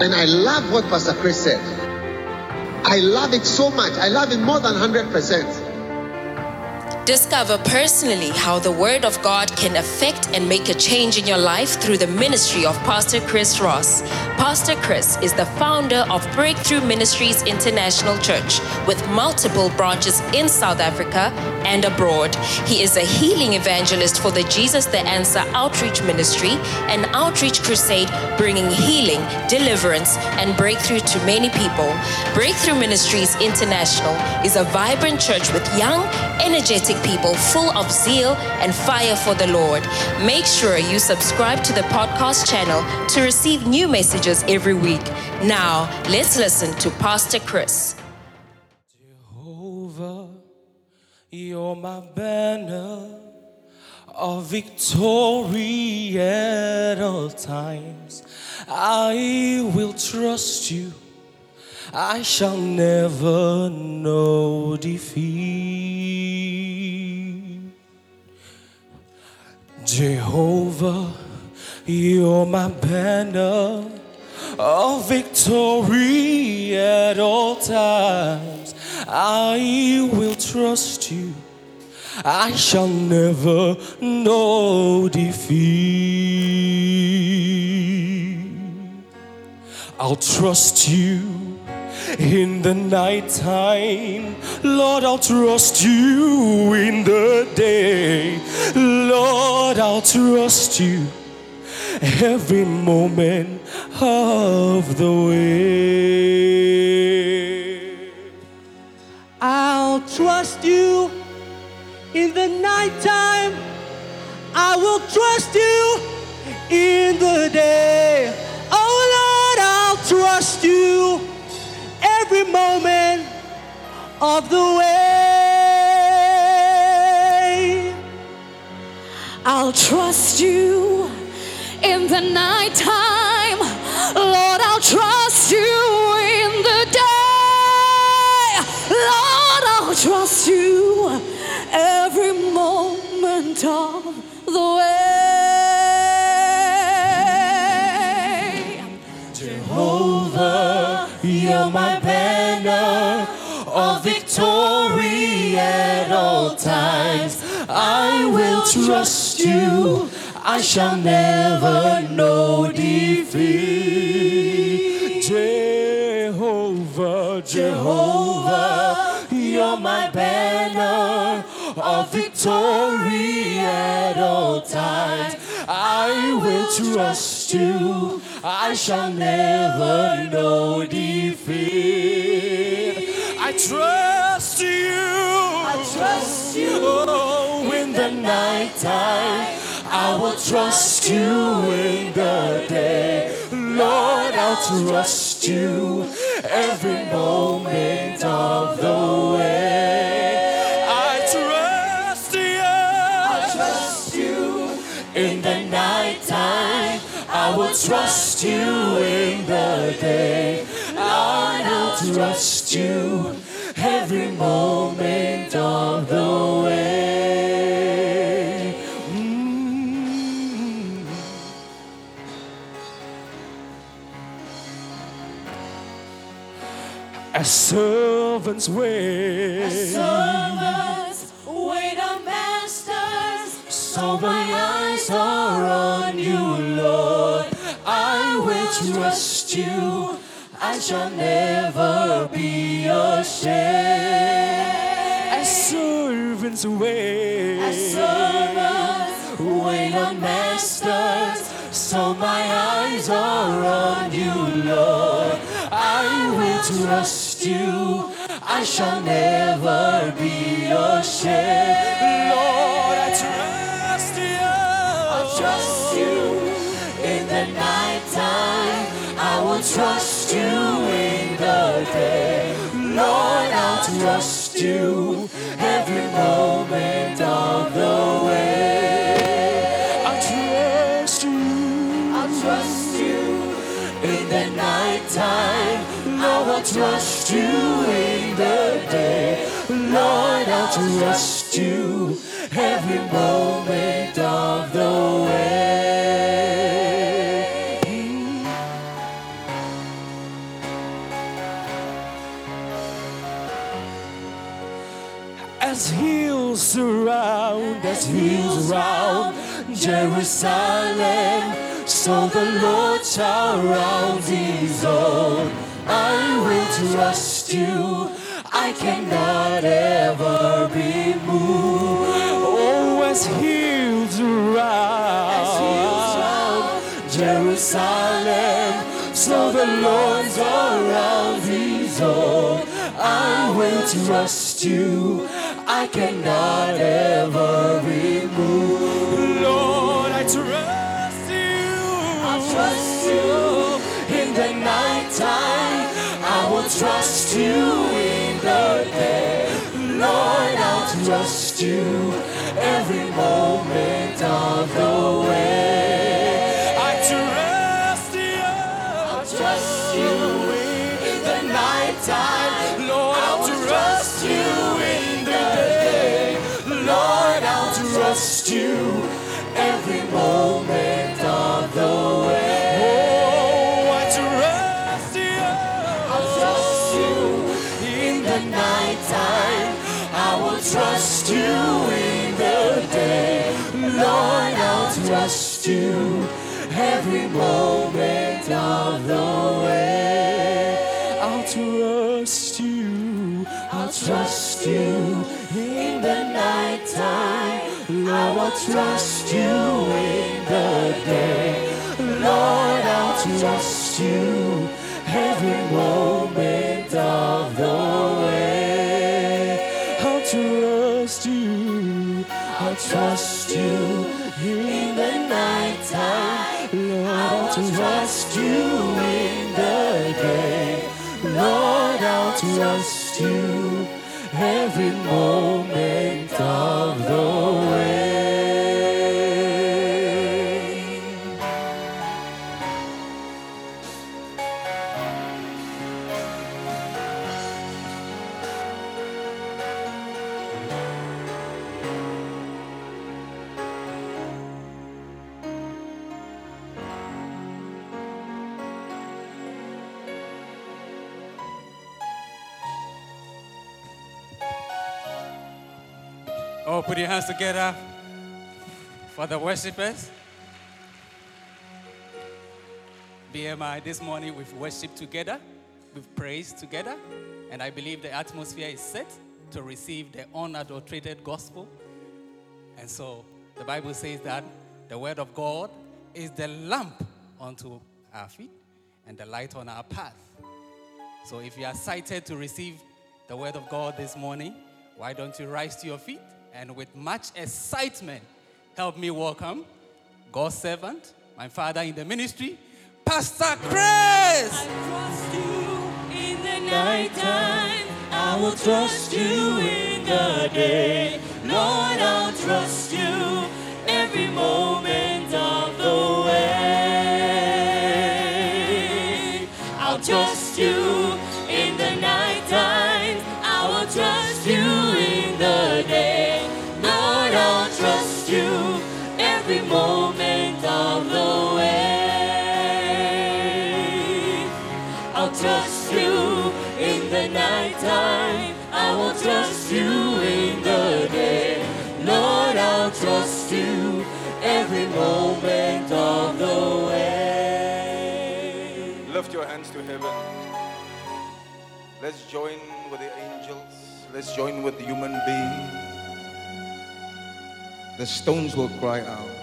And I love what Pastor Chris said. I love it so much. I love it more than 100%. Discover personally how the Word of God can affect and make a change in your life through the ministry of Pastor Chris Ross. Pastor Chris is the founder of Breakthrough Ministries International Church with multiple branches in South Africa and abroad. He is a healing evangelist for the Jesus the Answer Outreach Ministry, an outreach crusade bringing healing, deliverance, and breakthrough to many people. Breakthrough Ministries International is a vibrant church with young, energetic people full of zeal and fire for the Lord. Make sure you subscribe to the podcast channel to receive new messages every week. Now, let's listen to Pastor Chris. You're my banner of victory at all times. I will trust you. I shall never know defeat. Jehovah, you're my banner of victory at all times. I will trust you. I shall never know defeat. I'll trust you in the nighttime. Lord, I'll trust you in the day. Lord, I'll trust you every moment of the way. I'll trust you in the nighttime. I will trust you in the day. Oh Lord, I'll trust you every moment of the way. I'll trust you in the nighttime. Lord, I'll trust you trust you every moment of the way. Jehovah, you're my banner of victory at all times. I will trust you. I shall never know defeat. At all times. I will trust you. I shall never know defeat. I trust you. I trust you. Oh, in the nighttime. I will trust you in the day. Lord, I'll trust you every moment of the way. Trust you in the day. Lord, I'll trust you every moment of the way. Mm. As servants wait. Servants, wait on masters. So my eyes are on trust you. I shall never be ashamed. As servants wait. As servants wait on masters. So my eyes are on you, Lord. I will trust you. I shall never be ashamed. Lord, I trust you. I trust you I will trust you in the day. Lord, I'll trust you every moment of the way. I trust you. I'll trust you in the nighttime. Lord. I will trust you in the day. Lord, I'll trust you every moment of the way. As hills surround, as hills surround Jerusalem, so the Lord shall round his own. I will trust you. I cannot ever be moved. Oh, as hills surround Jerusalem, so the Lord's around his own. I will trust you. I cannot ever be moved. Lord, I trust you. I trust you in the night time. I will trust you in the day. Lord, I'll trust you every moment of the way. Moment of the way. I'll trust you. I'll trust you in the night time. I will trust you in the day. Lord, I'll trust you every moment Trust you every moment put your hands together for the worshippers. BMI, this morning we've worshiped together, we've praised together, and I believe the atmosphere is set to receive the unadulterated gospel. And so the Bible says that the word of God is the lamp unto our feet and the light on our path. So if you are excited to receive the word of God this morning, why don't you rise to your feet and with much excitement help me welcome God's servant, my father in the ministry, Pastor Chris. I trust you in the night time. I will trust you in the day. Lord, I'll trust you every moment every moment of the way. I'll trust you in the night time. I will trust you in the day. Lord, I'll trust you every moment of the way. Lift your hands to heaven. Let's join with the angels. Let's join with the human beings. The stones will cry out.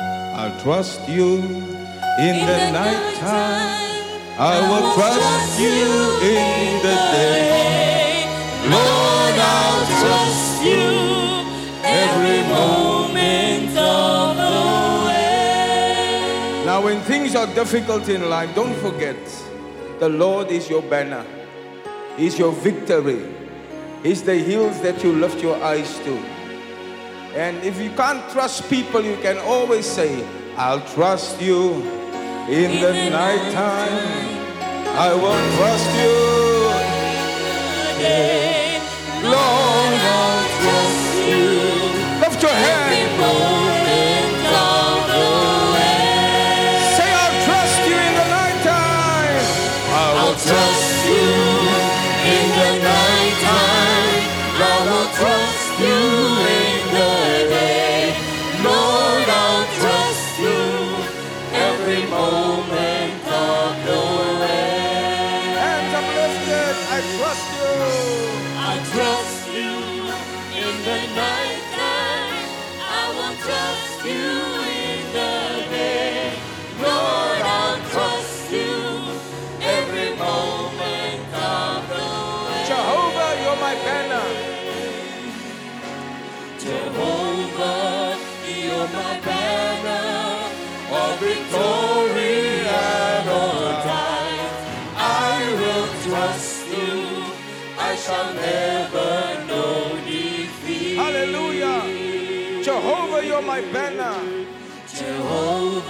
I'll trust you in, the, night time. I will trust you in the day. Lord, I'll trust you every moment of the way. Now, when things are difficult in life, don't forget the Lord is your banner, He's your victory, He's the hills that you lift your eyes to. And if you can't trust people, you can always say, I'll trust you in the night time. I will trust you. Lord,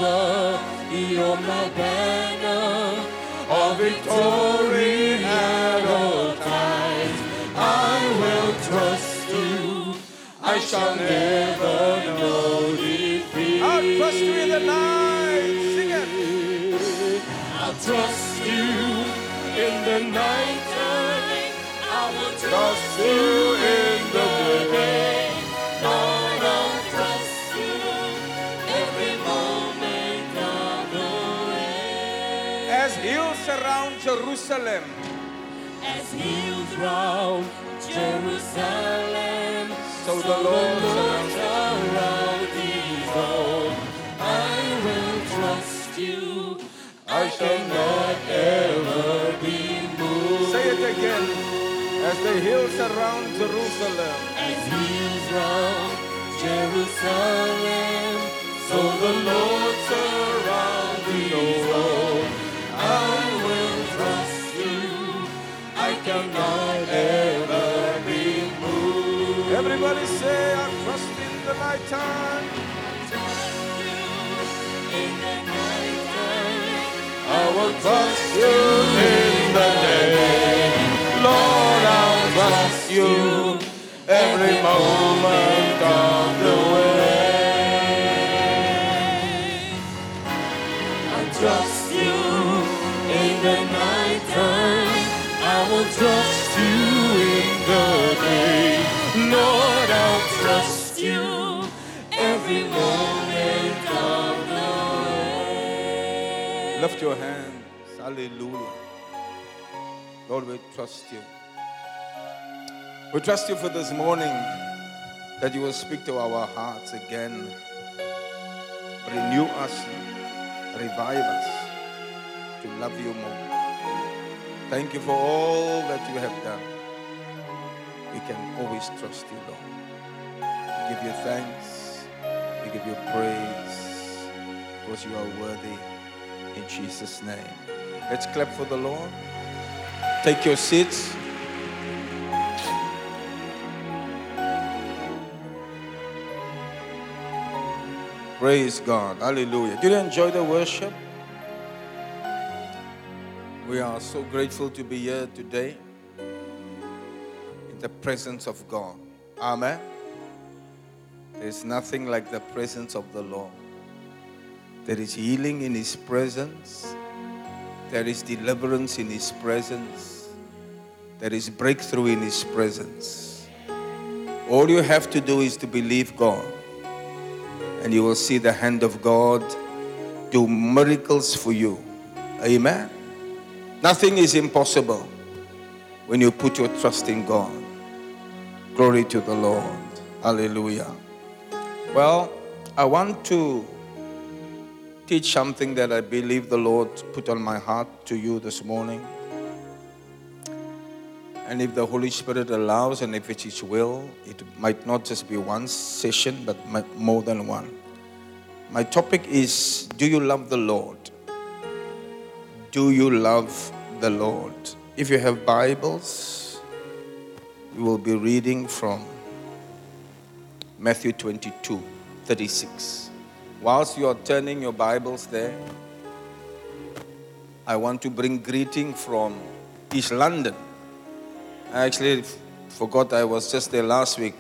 Jehovah, you're my banner of victory at all times. I will trust you. I shall never know defeat. I'll trust you in the night. Sing it. I'll trust you in the night. I will trust you Jerusalem, As hills round Jerusalem, so the Lord surrounds around these own. I will trust you. I shall not ever be moved. Say it again. As the hills surround Jerusalem, As hills round Jerusalem, so the Lord nighttime, I will trust you in the day. Lord, I'll trust you every moment of the way. I trust you in the nighttime. I will trust you in the day. Lord, Lift your hands. Hallelujah. Lord, we trust you. We trust you for this morning that you will speak to our hearts again. Renew us, revive us to love you more. Thank you for all that you have done. We can always trust you, Lord. We give you thanks. We give you praise because you are worthy in Jesus' name. Let's clap for the Lord. Take your seats. Praise God. Hallelujah. Did you enjoy the worship? We are so grateful to be here today in the presence of God. Amen. There's nothing like the presence of the Lord. There is healing in His presence. There is deliverance in His presence. There is breakthrough in His presence. All you have to do is to believe God, and you will see the hand of God do miracles for you. Amen. Nothing is impossible when you put your trust in God. Glory to the Lord. Hallelujah. Well, I want to teach something that I believe the Lord put on my heart to you this morning. And if the Holy Spirit allows and if it's His will, it might not just be one session, but more than one. My topic is Do you love the Lord? Do you love the Lord? If you have Bibles, we will be reading from Matthew 22 36. Whilst you are turning your Bibles there, I want to bring greeting from East London. I actually f- forgot I was just there last week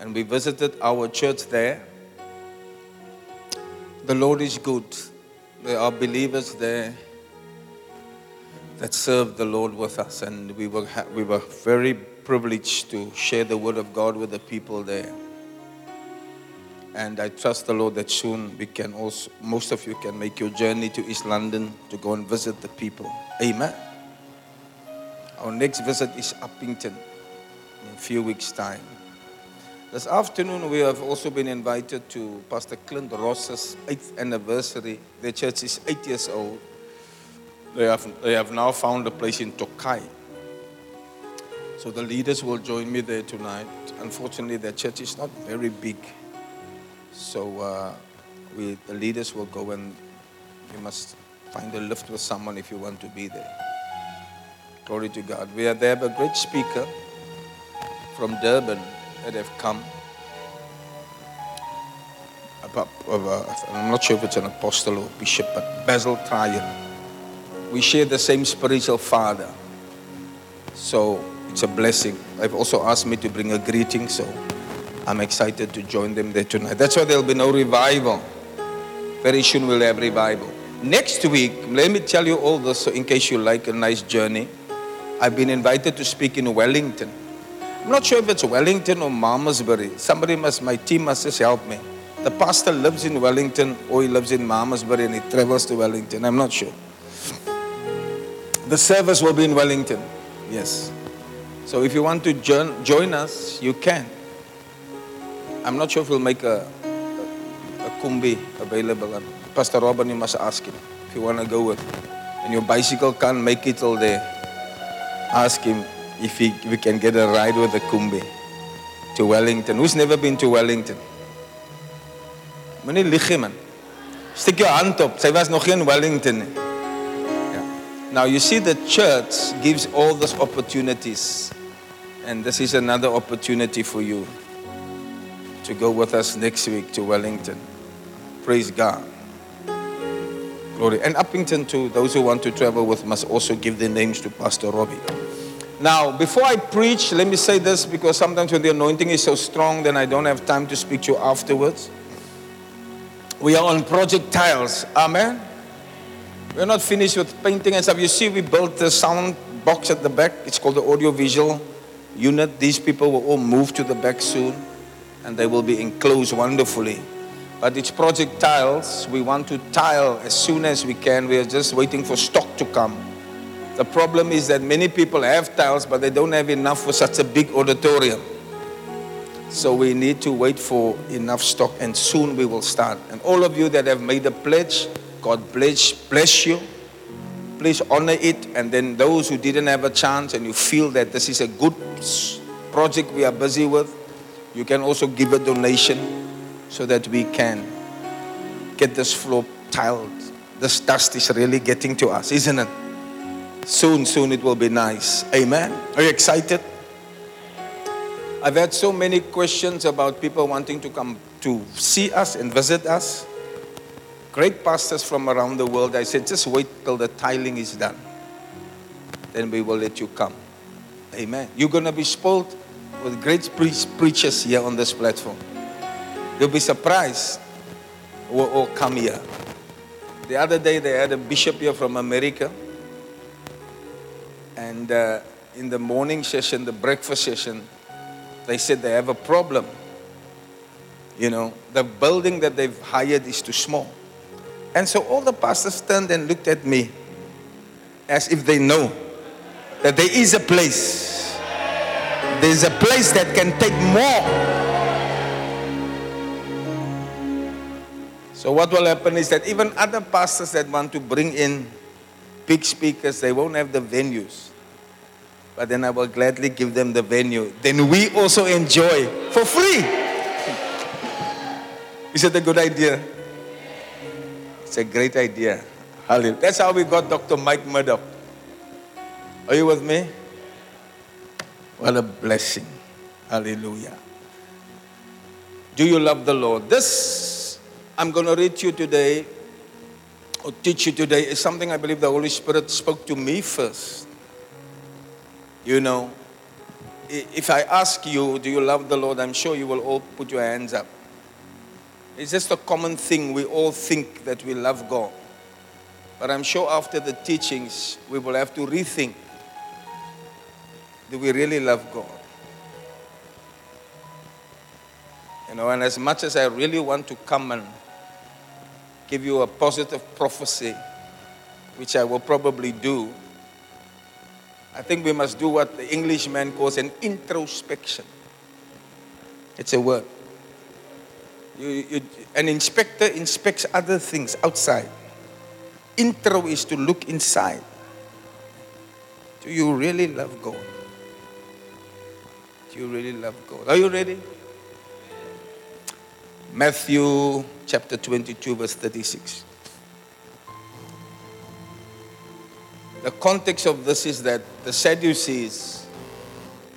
and we visited our church there. The Lord is good. There are believers there that serve the Lord with us, and we were, ha- we were very privileged to share the word of God with the people there. And I trust the Lord that soon we can also, most of you can make your journey to East London to go and visit the people. Amen. Our next visit is Upington in a few weeks' time. This afternoon, we have also been invited to Pastor Clint Ross's eighth anniversary. Their church is eight years old. They have, they have now found a place in Tokai. So the leaders will join me there tonight. Unfortunately, their church is not very big. So uh, we, the leaders will go and you must find a lift with someone if you want to be there. Glory to God. We have, they have a great speaker from Durban that have come. Uh, I'm not sure if it's an apostle or bishop, but Basil Tryon. We share the same spiritual father. So it's a blessing. They've also asked me to bring a greeting, so I'm excited to join them there tonight. That's why there'll be no revival. Very soon we'll have revival. Next week, let me tell you all this so in case you like a nice journey. I've been invited to speak in Wellington. I'm not sure if it's Wellington or Malmesbury. Somebody must, my team must just help me. The pastor lives in Wellington or he lives in Malmesbury and he travels to Wellington. I'm not sure. The service will be in Wellington. Yes. So if you want to join, join us, you can. I'm not sure if we'll make a, a, a kombi available. Pastor Robin, you must ask him if you want to go with. And your bicycle can't make it all there. Ask him if he, we can get a ride with a kombi to Wellington. Who's never been to Wellington? Moenie lieg nie man. Steek jou hand op. Sy was nog geen Wellington. Now you see the church gives all those opportunities. And this is another opportunity for you to go with us next week to Wellington. Praise God. Glory. And Upington too, those who want to travel with must also give their names to Pastor Robbie. Now, before I preach, let me say this because sometimes when the anointing is so strong, then I don't have time to speak to you afterwards. We are on projectiles. Amen. We're not finished with painting and stuff. You see, we built the sound box at the back. It's called the audio visual unit. These people will all move to the back soon and they will be enclosed wonderfully. But it's projectiles. We want to tile as soon as we can. We are just waiting for stock to come. The problem is that many people have tiles, but they don't have enough for such a big auditorium. So we need to wait for enough stock, and soon we will start. And all of you that have made a pledge, God bless, bless you. Please honor it. And then those who didn't have a chance and you feel that this is a good project we are busy with, you can also give a donation so that we can get this floor tiled. This dust is really getting to us, isn't it? Soon, soon it will be nice. Amen. Are you excited? I've had so many questions about people wanting to come to see us and visit us. Great pastors from around the world. I said, just wait till the tiling is done. Then we will let you come. Amen. You're going to be spoiled with great pre- preachers here on this platform. You'll be surprised who all come here. The other day, they had a bishop here from America. And uh, in the morning session, the breakfast session, they said they have a problem. You know, the building that they've hired is too small. And so all the pastors turned and looked at me as if they know that there is a place. There's a place that can take more. So what will happen is that even other pastors that want to bring in big speakers, they won't have the venues. But then I will gladly give them the venue. Then we also enjoy for free. Is it a good idea? It's a great idea. Hallelujah. That's how we got Dr. Mike Murdock. Are you with me? What a blessing. Hallelujah. Do you love the Lord? This I'm going to read to you today or teach you today is something I believe the Holy Spirit spoke to me first. You know, if I ask you, do you love the Lord? I'm sure you will all put your hands up. It's just a common thing. We all think that we love God. But I'm sure after the teachings, we will have to rethink do we really love God? You know, and as much as I really want to come and give you a positive prophecy, which I will probably do, I think we must do what the Englishman calls an introspection. It's a word. You, you, an inspector inspects other things outside. Intro is to look inside. Do you really love God? You really love God? Are you ready? Matthew chapter 22, verse 36. The context of this is that the Sadducees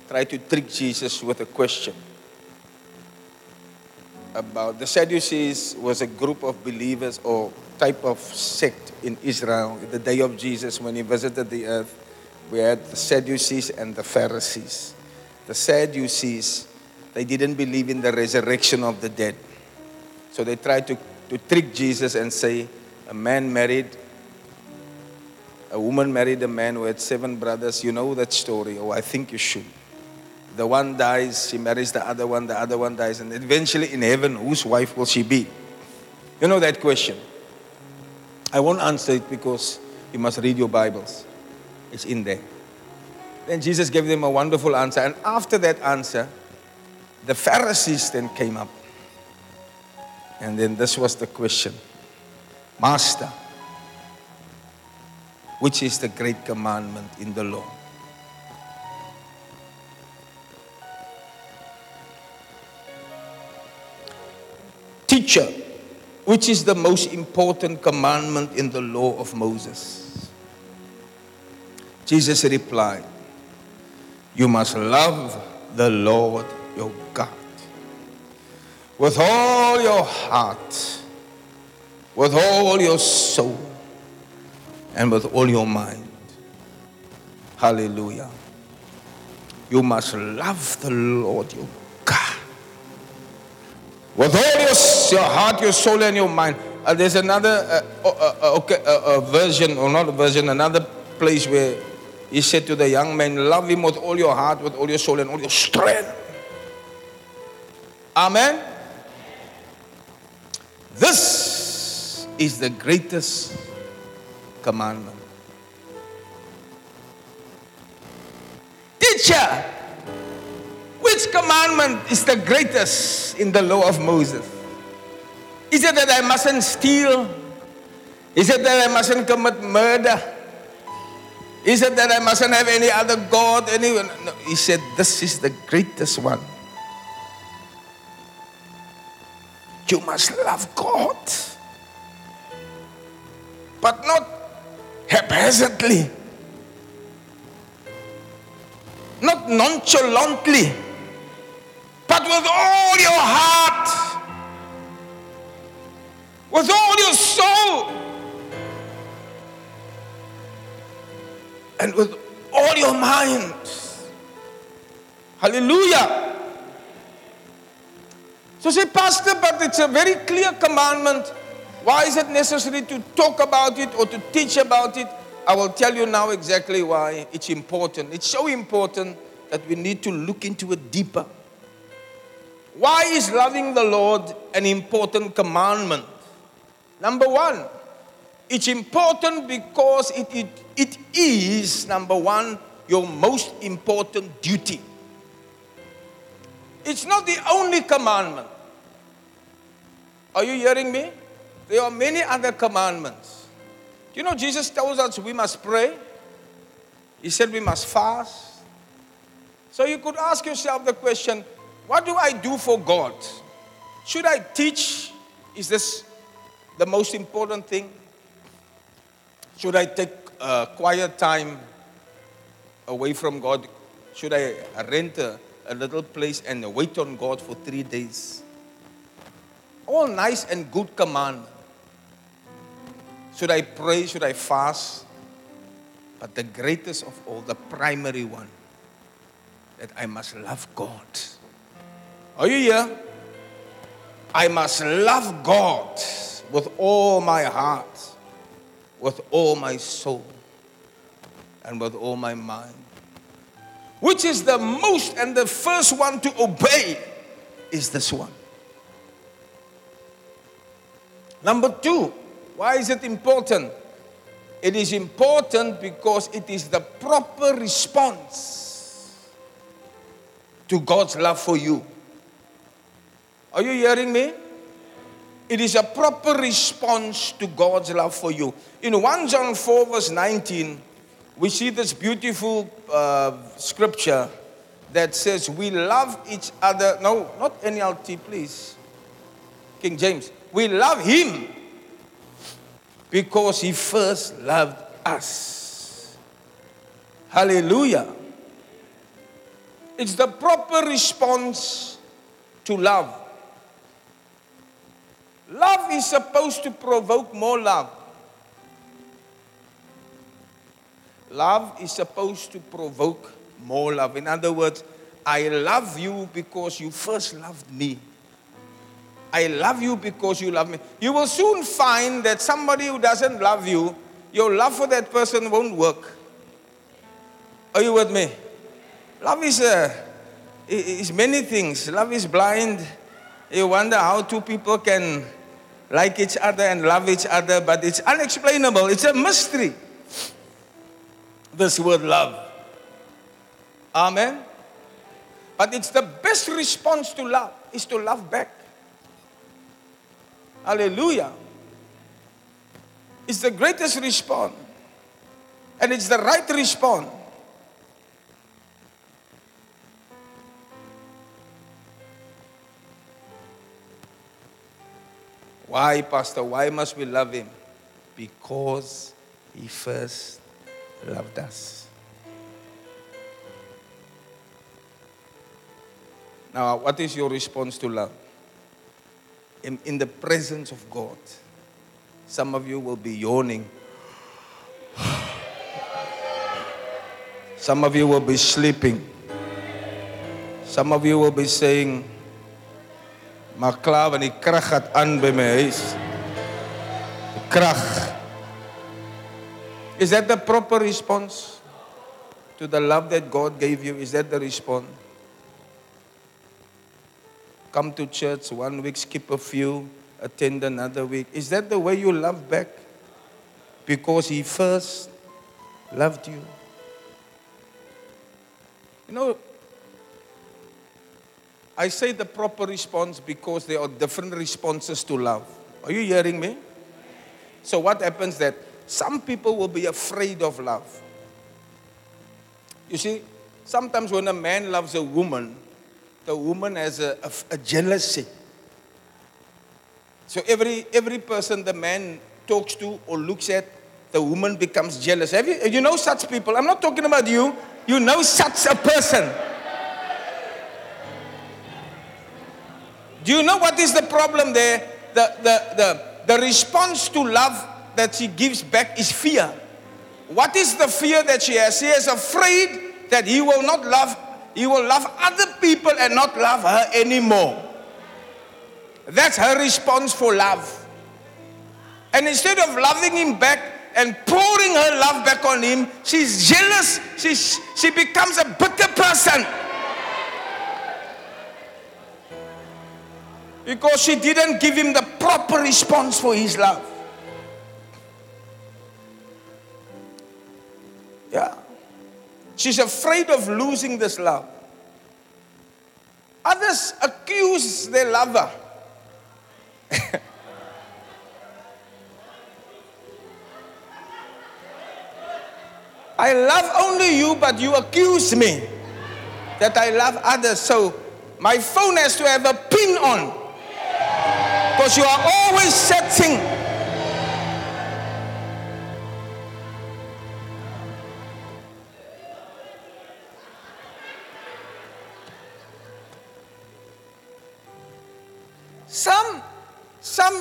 try to trick Jesus with a question about the Sadducees was a group of believers or type of sect in Israel the day of Jesus when he visited the earth. We had the Sadducees and the Pharisees. The Sadducees, they didn't believe in the resurrection of the dead. So they tried to, to trick Jesus and say, a man married, a woman married a man who had seven brothers. You know that story, or I think you should. The one dies, she marries the other one, the other one dies, and eventually in heaven, whose wife will she be? You know that question. I won't answer it because you must read your Bibles. It's in there. Then Jesus gave them a wonderful answer. And after that answer, the Pharisees then came up. And then this was the question Master, which is the great commandment in the law? Teacher, which is the most important commandment in the law of Moses? Jesus replied, You must love the Lord your God with all your heart, with all your soul, and with all your mind. Hallelujah. You must love the Lord your God with all your, your heart, your soul, and your mind. Uh, there's another uh, uh, uh okay, uh, uh, version, or not a version, another place where he said to the young man, Love him with all your heart, with all your soul, and all your strength. Amen. This is the greatest commandment. Teacher, which commandment is the greatest in the law of Moses? Is it that I mustn't steal? Is it that I mustn't commit murder? Is it that I mustn't have any other God? Anyone? No. He said, This is the greatest one. You must love God, but not haphazardly, not nonchalantly but with all your heart, with all your soul, and with all your mind. Hallelujah. So say, Pastor, but it's a very clear commandment. Why is it necessary to talk about it or to teach about it? I will tell you now exactly why it's important. It's so important that we need to look into it deeper. Why is loving the Lord an important commandment? Number one, it's important because it, it, it is, number one, your most important duty. It's not the only commandment. Are you hearing me? There are many other commandments. You know, Jesus tells us we must pray. He said we must fast. So you could ask yourself the question what do I do for God? Should I teach? Is this the most important thing? Should I take a quiet time away from God? Should I rent a, a little place and wait on God for three days? All nice and good command. Should I pray? Should I fast? But the greatest of all, the primary one, that I must love God are you here? I must love God with all my heart, with all my soul, and with all my mind. Which is the most and the first one to obey is this one. Number two, why is it important? It is important because it is the proper response to God's love for you. Are you hearing me? It is a proper response to God's love for you. In 1 John 4, verse 19, we see this beautiful uh, scripture that says, We love each other. No, not NLT, please. King James. We love him because he first loved us. Hallelujah. It's the proper response to love. Love is supposed to provoke more love. Love is supposed to provoke more love. In other words, I love you because you first loved me. I love you because you love me. You will soon find that somebody who doesn't love you, your love for that person won't work. Are you with me? Love is, uh, is many things. Love is blind. You wonder how two people can like each other and love each other, but it's unexplainable. It's a mystery. This word love. Amen. But it's the best response to love is to love back. Hallelujah. It's the greatest response. And it's the right response. Why, Pastor? Why must we love him? Because he first loved us. Now, what is your response to love? In, in the presence of God, some of you will be yawning. Some of you will be sleeping. Some of you will be saying, Maar klaar, want die krag krag. Is that the proper response to the love that God gave you? Is that the response? Come to church one week, skip a few, attend another week. Is that the way you love back? Because He first loved you. You know, I say the proper response because there are different responses to love. Are you hearing me? So, what happens that some people will be afraid of love. You see, sometimes when a man loves a woman, the woman has a, a, a jealousy. So, every, every person the man talks to or looks at, the woman becomes jealous. Have you, you know such people? I'm not talking about you. You know such a person. Do you know what is the problem there? The, the, the, the response to love that she gives back is fear. What is the fear that she has? She is afraid that he will not love, he will love other people and not love her anymore. That's her response for love. And instead of loving him back and pouring her love back on him, she's jealous. She's, she becomes a bitter person. Because she didn't give him the proper response for his love. Yeah. She's afraid of losing this love. Others accuse their lover. I love only you, but you accuse me that I love others. So my phone has to have a pin on. Because you are always setting.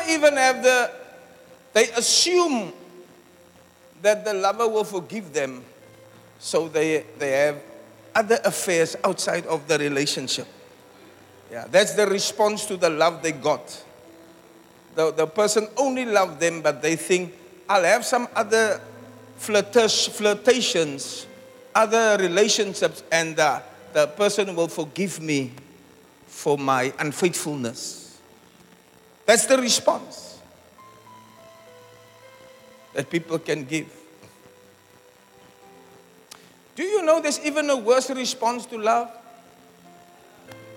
Even have the, they assume that the lover will forgive them, so they, they have other affairs outside of the relationship. Yeah, that's the response to the love they got. The, the person only loved them, but they think, I'll have some other flirtish, flirtations, other relationships, and uh, the person will forgive me for my unfaithfulness. That's the response that people can give. Do you know there's even a worse response to love?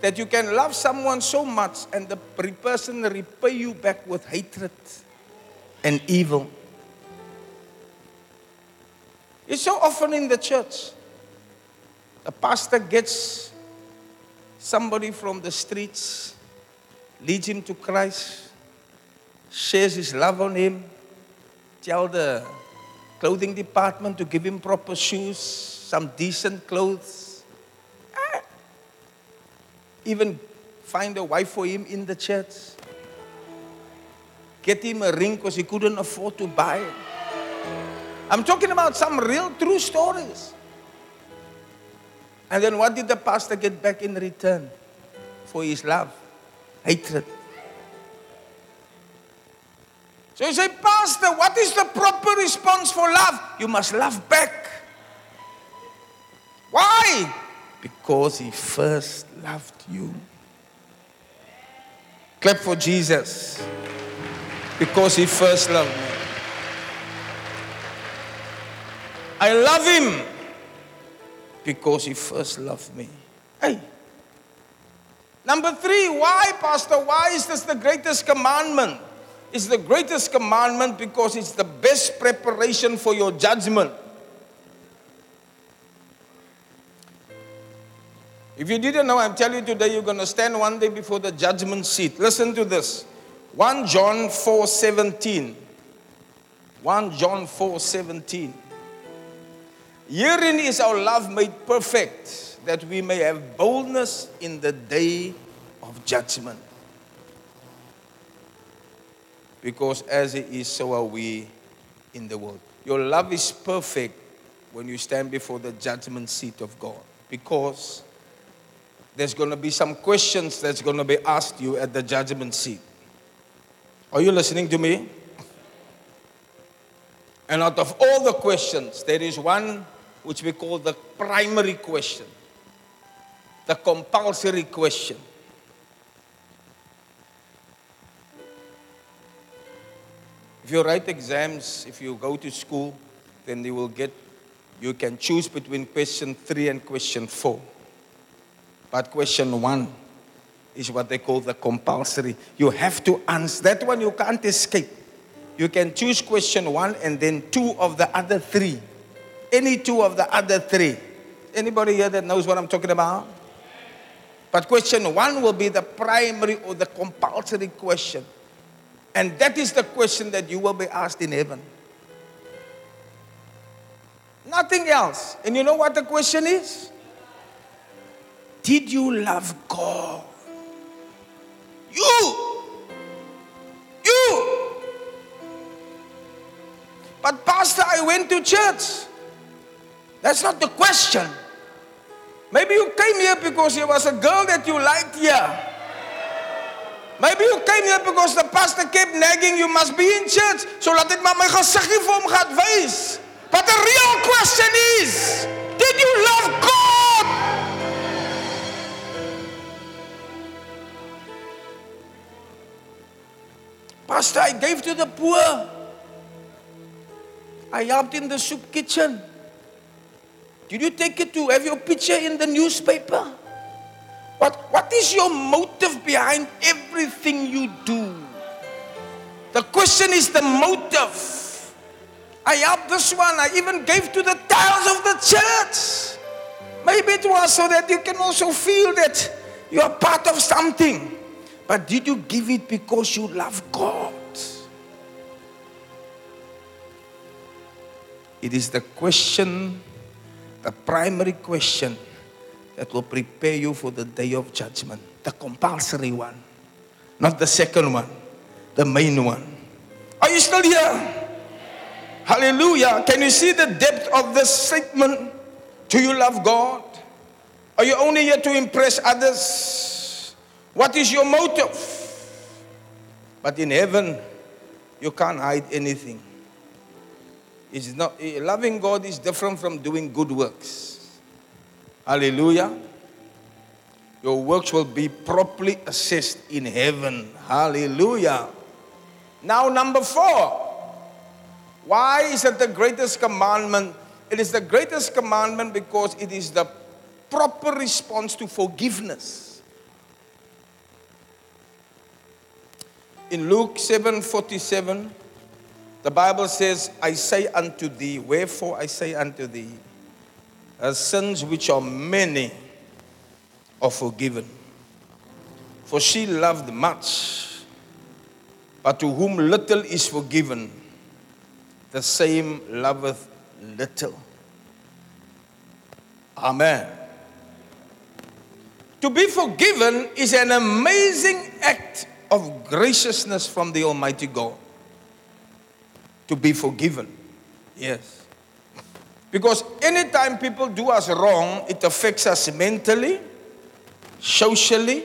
That you can love someone so much and the person repay you back with hatred and evil. It's so often in the church. The pastor gets somebody from the streets, leads him to Christ, shares his love on him, tell the clothing department to give him proper shoes, some decent clothes. Ah. Even find a wife for him in the church. Get him a ring because he couldn't afford to buy it. I'm talking about some real true stories. And then what did the pastor get back in return for his love? Hatred. So you say, Pastor, what is the proper response for love? You must love back. Why? Because he first loved you. Clap for Jesus. Because he first loved me. I love him because he first loved me. Hey. Number three, why, Pastor? Why is this the greatest commandment? It's the greatest commandment because it's the best preparation for your judgment. If you didn't know, I'm telling you today, you're going to stand one day before the judgment seat. Listen to this 1 John 4 17. 1 John 4 17. Herein is our love made perfect, that we may have boldness in the day of judgment. Because as it is, so are we in the world. Your love is perfect when you stand before the judgment seat of God. Because there's going to be some questions that's going to be asked you at the judgment seat. Are you listening to me? And out of all the questions, there is one which we call the primary question, the compulsory question. If you write exams, if you go to school, then you will get, you can choose between question three and question four. But question one is what they call the compulsory. You have to answer. That one you can't escape. You can choose question one and then two of the other three any two of the other three. Anybody here that knows what I'm talking about? But question one will be the primary or the compulsory question. And that is the question that you will be asked in heaven. Nothing else. And you know what the question is? Did you love God? You! You! But, Pastor, I went to church. That's not the question. Maybe you came here because there was a girl that you liked here. Maybe you came here because the pastor kept nagging you must be in church. So ek maar my gesiggie vir hom gaan wys. But the real question is, did you love God? Pastor, I gave to the poor. I helped in the soup kitchen. Did you take it to have your picture in the newspaper? What, what is your motive behind everything you do? The question is the motive. I helped this one. I even gave to the tiles of the church. Maybe it was so that you can also feel that you are part of something. But did you give it because you love God? It is the question the primary question that will prepare you for the day of judgment. The compulsory one, not the second one, the main one. Are you still here? Hallelujah. Can you see the depth of this statement? Do you love God? Are you only here to impress others? What is your motive? But in heaven, you can't hide anything. It's not, loving God is different from doing good works. Hallelujah. Your works will be properly assessed in heaven. Hallelujah. Now, number four. Why is it the greatest commandment? It is the greatest commandment because it is the proper response to forgiveness. In Luke 7 47, the Bible says, I say unto thee, wherefore I say unto thee, as sins which are many are forgiven. For she loved much, But to whom little is forgiven, the same loveth little. Amen. To be forgiven is an amazing act of graciousness from the Almighty God. To be forgiven. Yes. Because anytime people do us wrong, it affects us mentally, socially,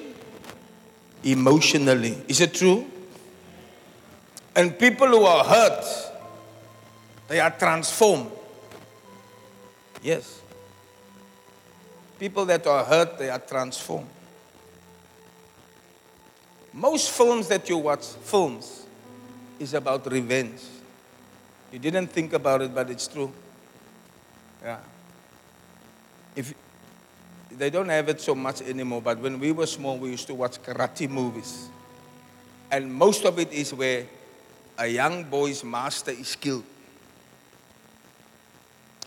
emotionally. Is it true? And people who are hurt, they are transformed. Yes. People that are hurt, they are transformed. Most films that you watch, films, is about revenge. You didn't think about it, but it's true. Yeah. If they don't have it so much anymore, but when we were small, we used to watch karate movies. And most of it is where a young boy's master is killed.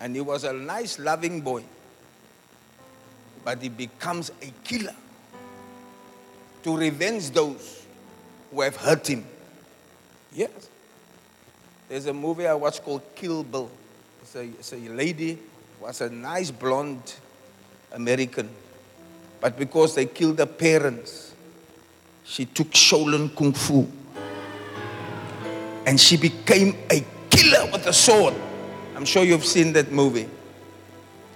And he was a nice, loving boy. But he becomes a killer to revenge those who have hurt him. Yes. There's a movie I watched called Kill Bill. It's a, it's a lady, was a nice blonde American. But because they killed her parents, she took Shaolin Kung Fu. And she became a killer with a sword. I'm sure you've seen that movie.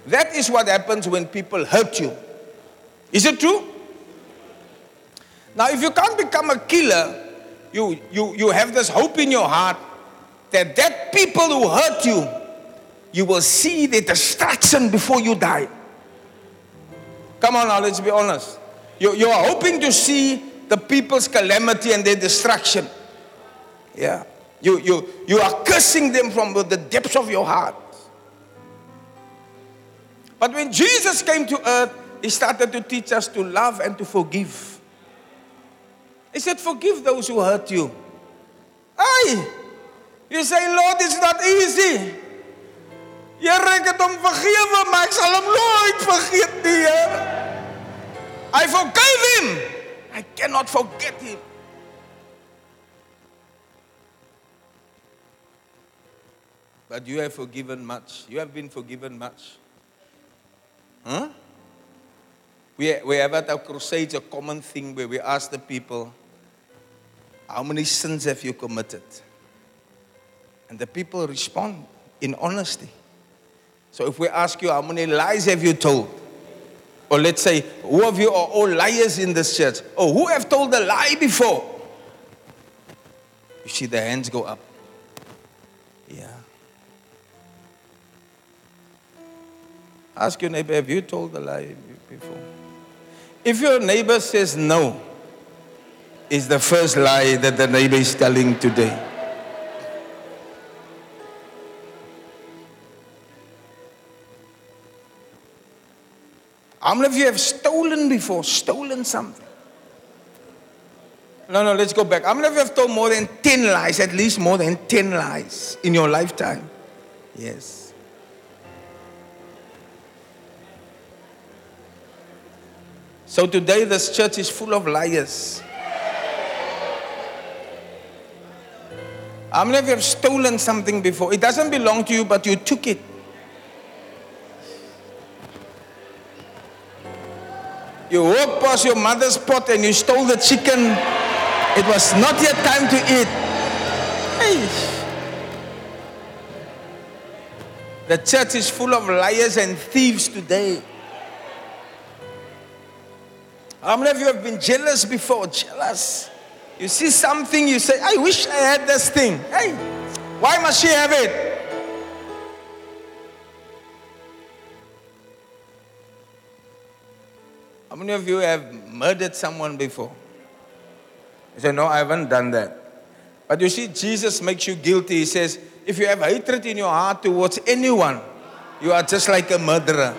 That is what happens when people hurt you. Is it true? Now, if you can't become a killer, you, you, you have this hope in your heart that that people who hurt you, you will see the destruction before you die. Come on now, let's be honest. You, you are hoping to see the people's calamity and their destruction. Yeah. You, you, you are cursing them from the depths of your heart. But when Jesus came to earth, he started to teach us to love and to forgive. He said, Forgive those who hurt you. Hey, you say, Lord, it's not easy. Here, ek het hom vergewe, maar ek sal hom nooit. I forgave him. I cannot forget him. But you have forgiven much. You have been forgiven much. Huh? We, we have at our crusades a common thing where we ask the people, How many sins have you committed? And the people respond in honesty. So if we ask you, How many lies have you told? Or let's say, Who of you are all liars in this church? Or who have told a lie before? You see the hands go up. Yeah. Ask your neighbor, have you told a lie before? If your neighbor says no, is the first lie that the neighbor is telling today. How many of you have stolen before? Stolen something? No, no, let's go back. How many of you have told more than 10 lies? At least more than 10 lies in your lifetime? Yes. So today, this church is full of liars. How many of you have stolen something before? It doesn't belong to you, but you took it. You walked past your mother's pot and you stole the chicken. It was not yet time to eat. The church is full of liars and thieves today. How many of you have been jealous before? Jealous. You see something, you say, I wish I had this thing. Hey, why must she have it? Many of you have murdered someone before? You say, No, I haven't done that. But you see, Jesus makes you guilty. He says, If you have hatred in your heart towards anyone, you are just like a murderer.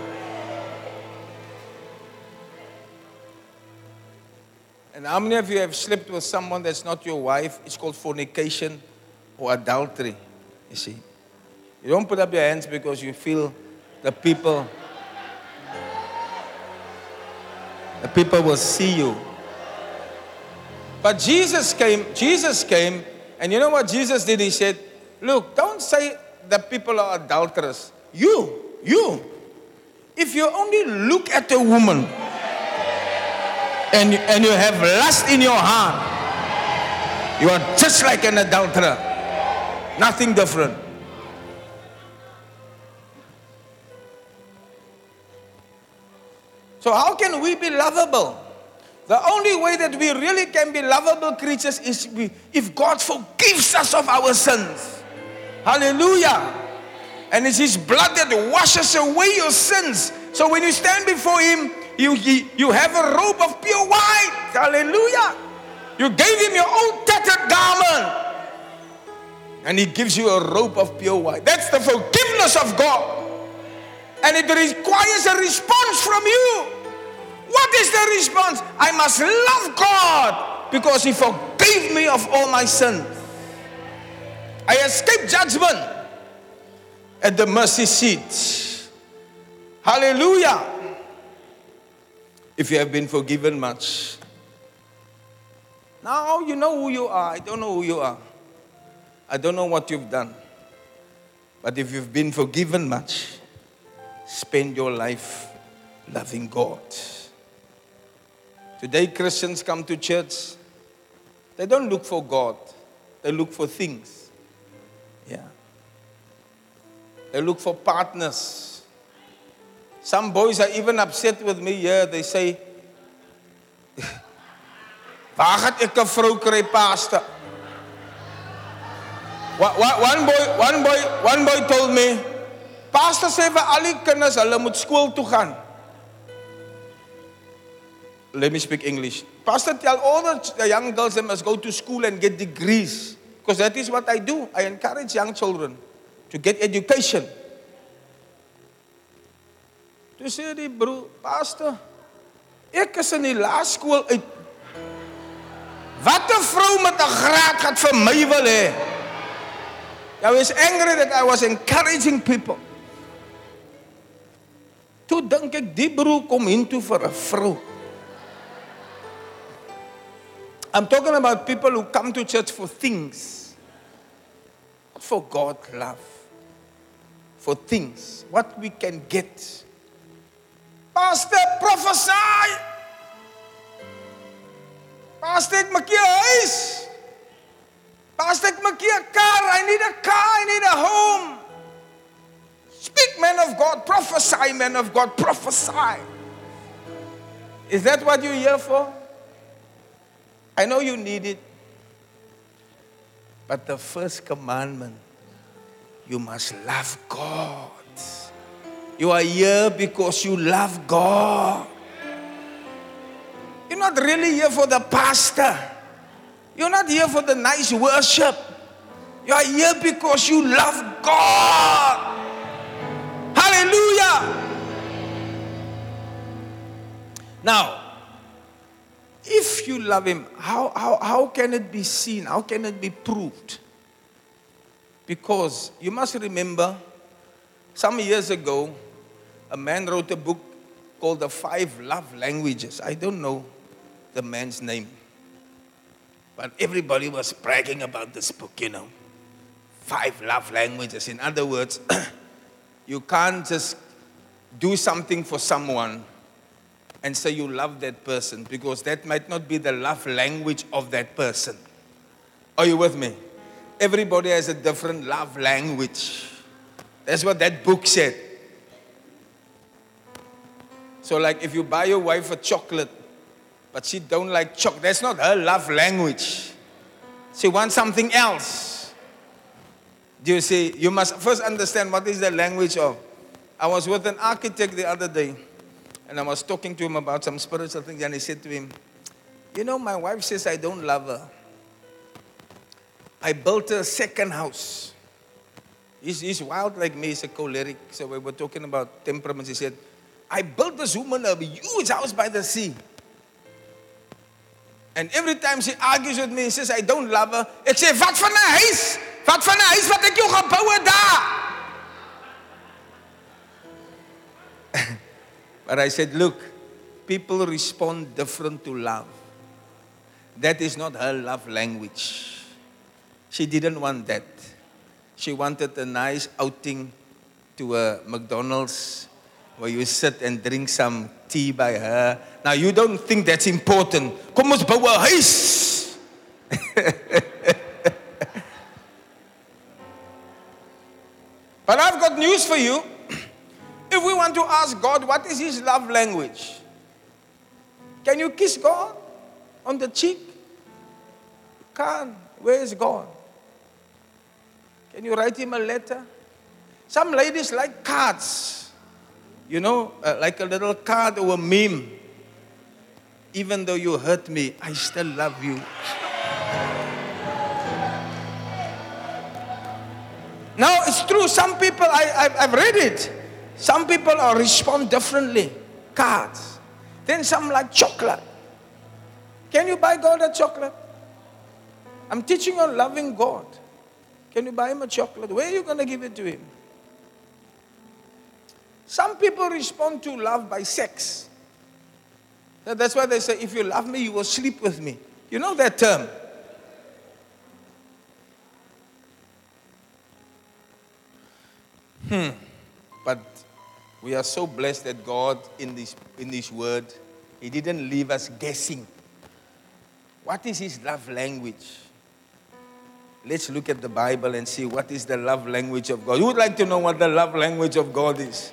And how many of you have slept with someone that's not your wife? It's called fornication or adultery. You see, you don't put up your hands because you feel the people, the people will see you. But Jesus came, Jesus came, and you know what Jesus did? He said, Look, don't say that people are adulterous. You, you. If you only look at a woman and, and you have lust in your heart, you are just like an adulterer. Nothing different. So, how can we be lovable? The only way that we really can be lovable creatures is if God forgives us of our sins. Hallelujah. And it's His blood that washes away your sins. So when you stand before Him, you, you, have a robe of pure white. Hallelujah. You gave Him your old tattered garment. And He gives you a robe of pure white. That's the forgiveness of God. And it requires a response from you. What is the response? I must love God because He forgave me of all my sins. I escaped judgment at the mercy seat. Hallelujah. If you have been forgiven much. Now you know who you are. I don't know who you are. I don't know what you've done. But if you've been forgiven much, spend your life loving God. Today, Christians come to church, they don't look for God, they look for things. Yeah. They look for partners. Some boys are even upset with me here. They say, Waar gaat ek 'n vrou kry, pastor? One boy, one boy, one boy told me, Pastor sê vir al die kinders hulle moet skool toe gaan. Let me speak English. Pastor tell all the young girls they must go to school and get degrees because that is what I do. I encourage young children to get education. Toe sê die broer, pastor, ek is in die laerskool uit. Wat 'n vrou met 'n graad gaan vir my wil hê? I was angry that I was encouraging people. Toe dink ek die broer kom intoe vir 'n vrou. I'm talking about people who come to church for things. For God love. For things. What we can get. Pastor, prophesy. Pastor, ek maak jou huis. Pastor, ek maak 'n kar. I need a car. I need a home. Speak, man of God. Prophesy, men of God. Prophesy. Is that what you're here for? I know you need it. But the first commandment, you must love God. You are here because you love God. You're not really here for the pastor. You're not here for the nice worship. You are here because you love God. Hallelujah. Now, if you love him, how, how, how can it be seen? How can it be proved? Because you must remember, some years ago, a man wrote a book called The Five Love Languages. I don't know the man's name. But everybody was bragging about this book, you know. Five love languages. In other words, you can't just do something for someone and say you love that person because that might not be the love language of that person. Are you with me? Everybody has a different love language. That's what that book said. So like if you buy your wife a chocolate but she don't like chocolate, that's not her love language. She wants something else. Do you see? You must first understand what is the language of. I was with an architect the other day and I was talking to him about some spiritual things, and he said to him, You know, my wife says I don't love her. I built a second house. He's, he's wild like me, he's a choleric. So we were talking about temperaments. He said, I built this woman a huge house by the sea. And every time she argues with me, he says, I don't love her. Ek sê, wat van 'n huis? Wat van 'n huis wat ek jou gebou het daar? But I said, look, people respond different to love. That is not her love language. She didn't want that. She wanted a nice outing to a McDonald's where you sit and drink some tea by her. Now you don't think that's important. Kom ons bou 'n huis. but I've got news for you. If we want to ask God what is his love language, can you kiss God on the cheek? Can't. Where is God? Can you write him a letter? Some ladies like cards, you know, uh, like a little card or a meme. Even though you hurt me, I still love you. Now, it's true, some people, I, I, have read it. Some people are respond differently. Cards. Then some like chocolate. Can you buy God a chocolate? I'm teaching on loving God. Can you buy him a chocolate? Where are you going to give it to him? Some people respond to love by sex. That's why they say, if you love me, you will sleep with me. You know that term. Hmm. But we are so blessed that God, in this, in this word, He didn't leave us guessing. What is His love language? Let's look at the Bible and see what is the love language of God. Who would like to know what the love language of God is?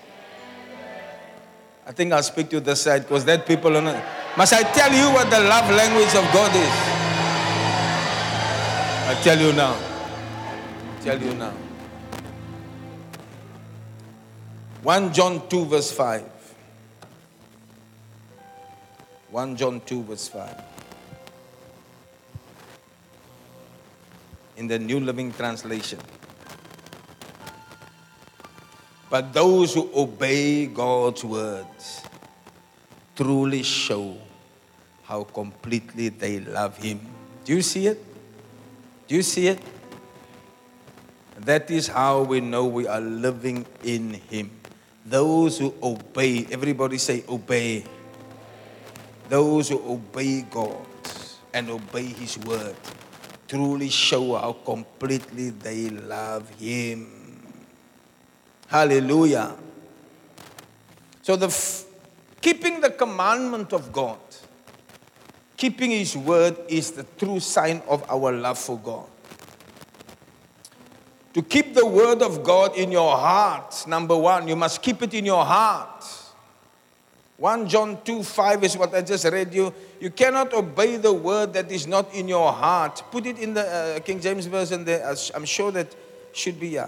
I think I'll speak to the side because that people are not. Must I tell you what the love language of God is? I tell you now. I tell you now. 1 John 2, verse 5. 1 John 2, verse 5. In the New Living Translation. But those who obey God's words truly show how completely they love Him. Do you see it? Do you see it? That is how we know we are living in Him. Those who obey, everybody say, obey. Those who obey God and obey His word truly show how completely they love Him. Hallelujah. So, the f- keeping the commandment of God, keeping His word is the true sign of our love for God. To keep the word of God in your heart, number one, you must keep it in your heart. 1 John 2 5 is what I just read you. You cannot obey the word that is not in your heart. Put it in the uh, King James Version there. I'm sure that should be, yeah.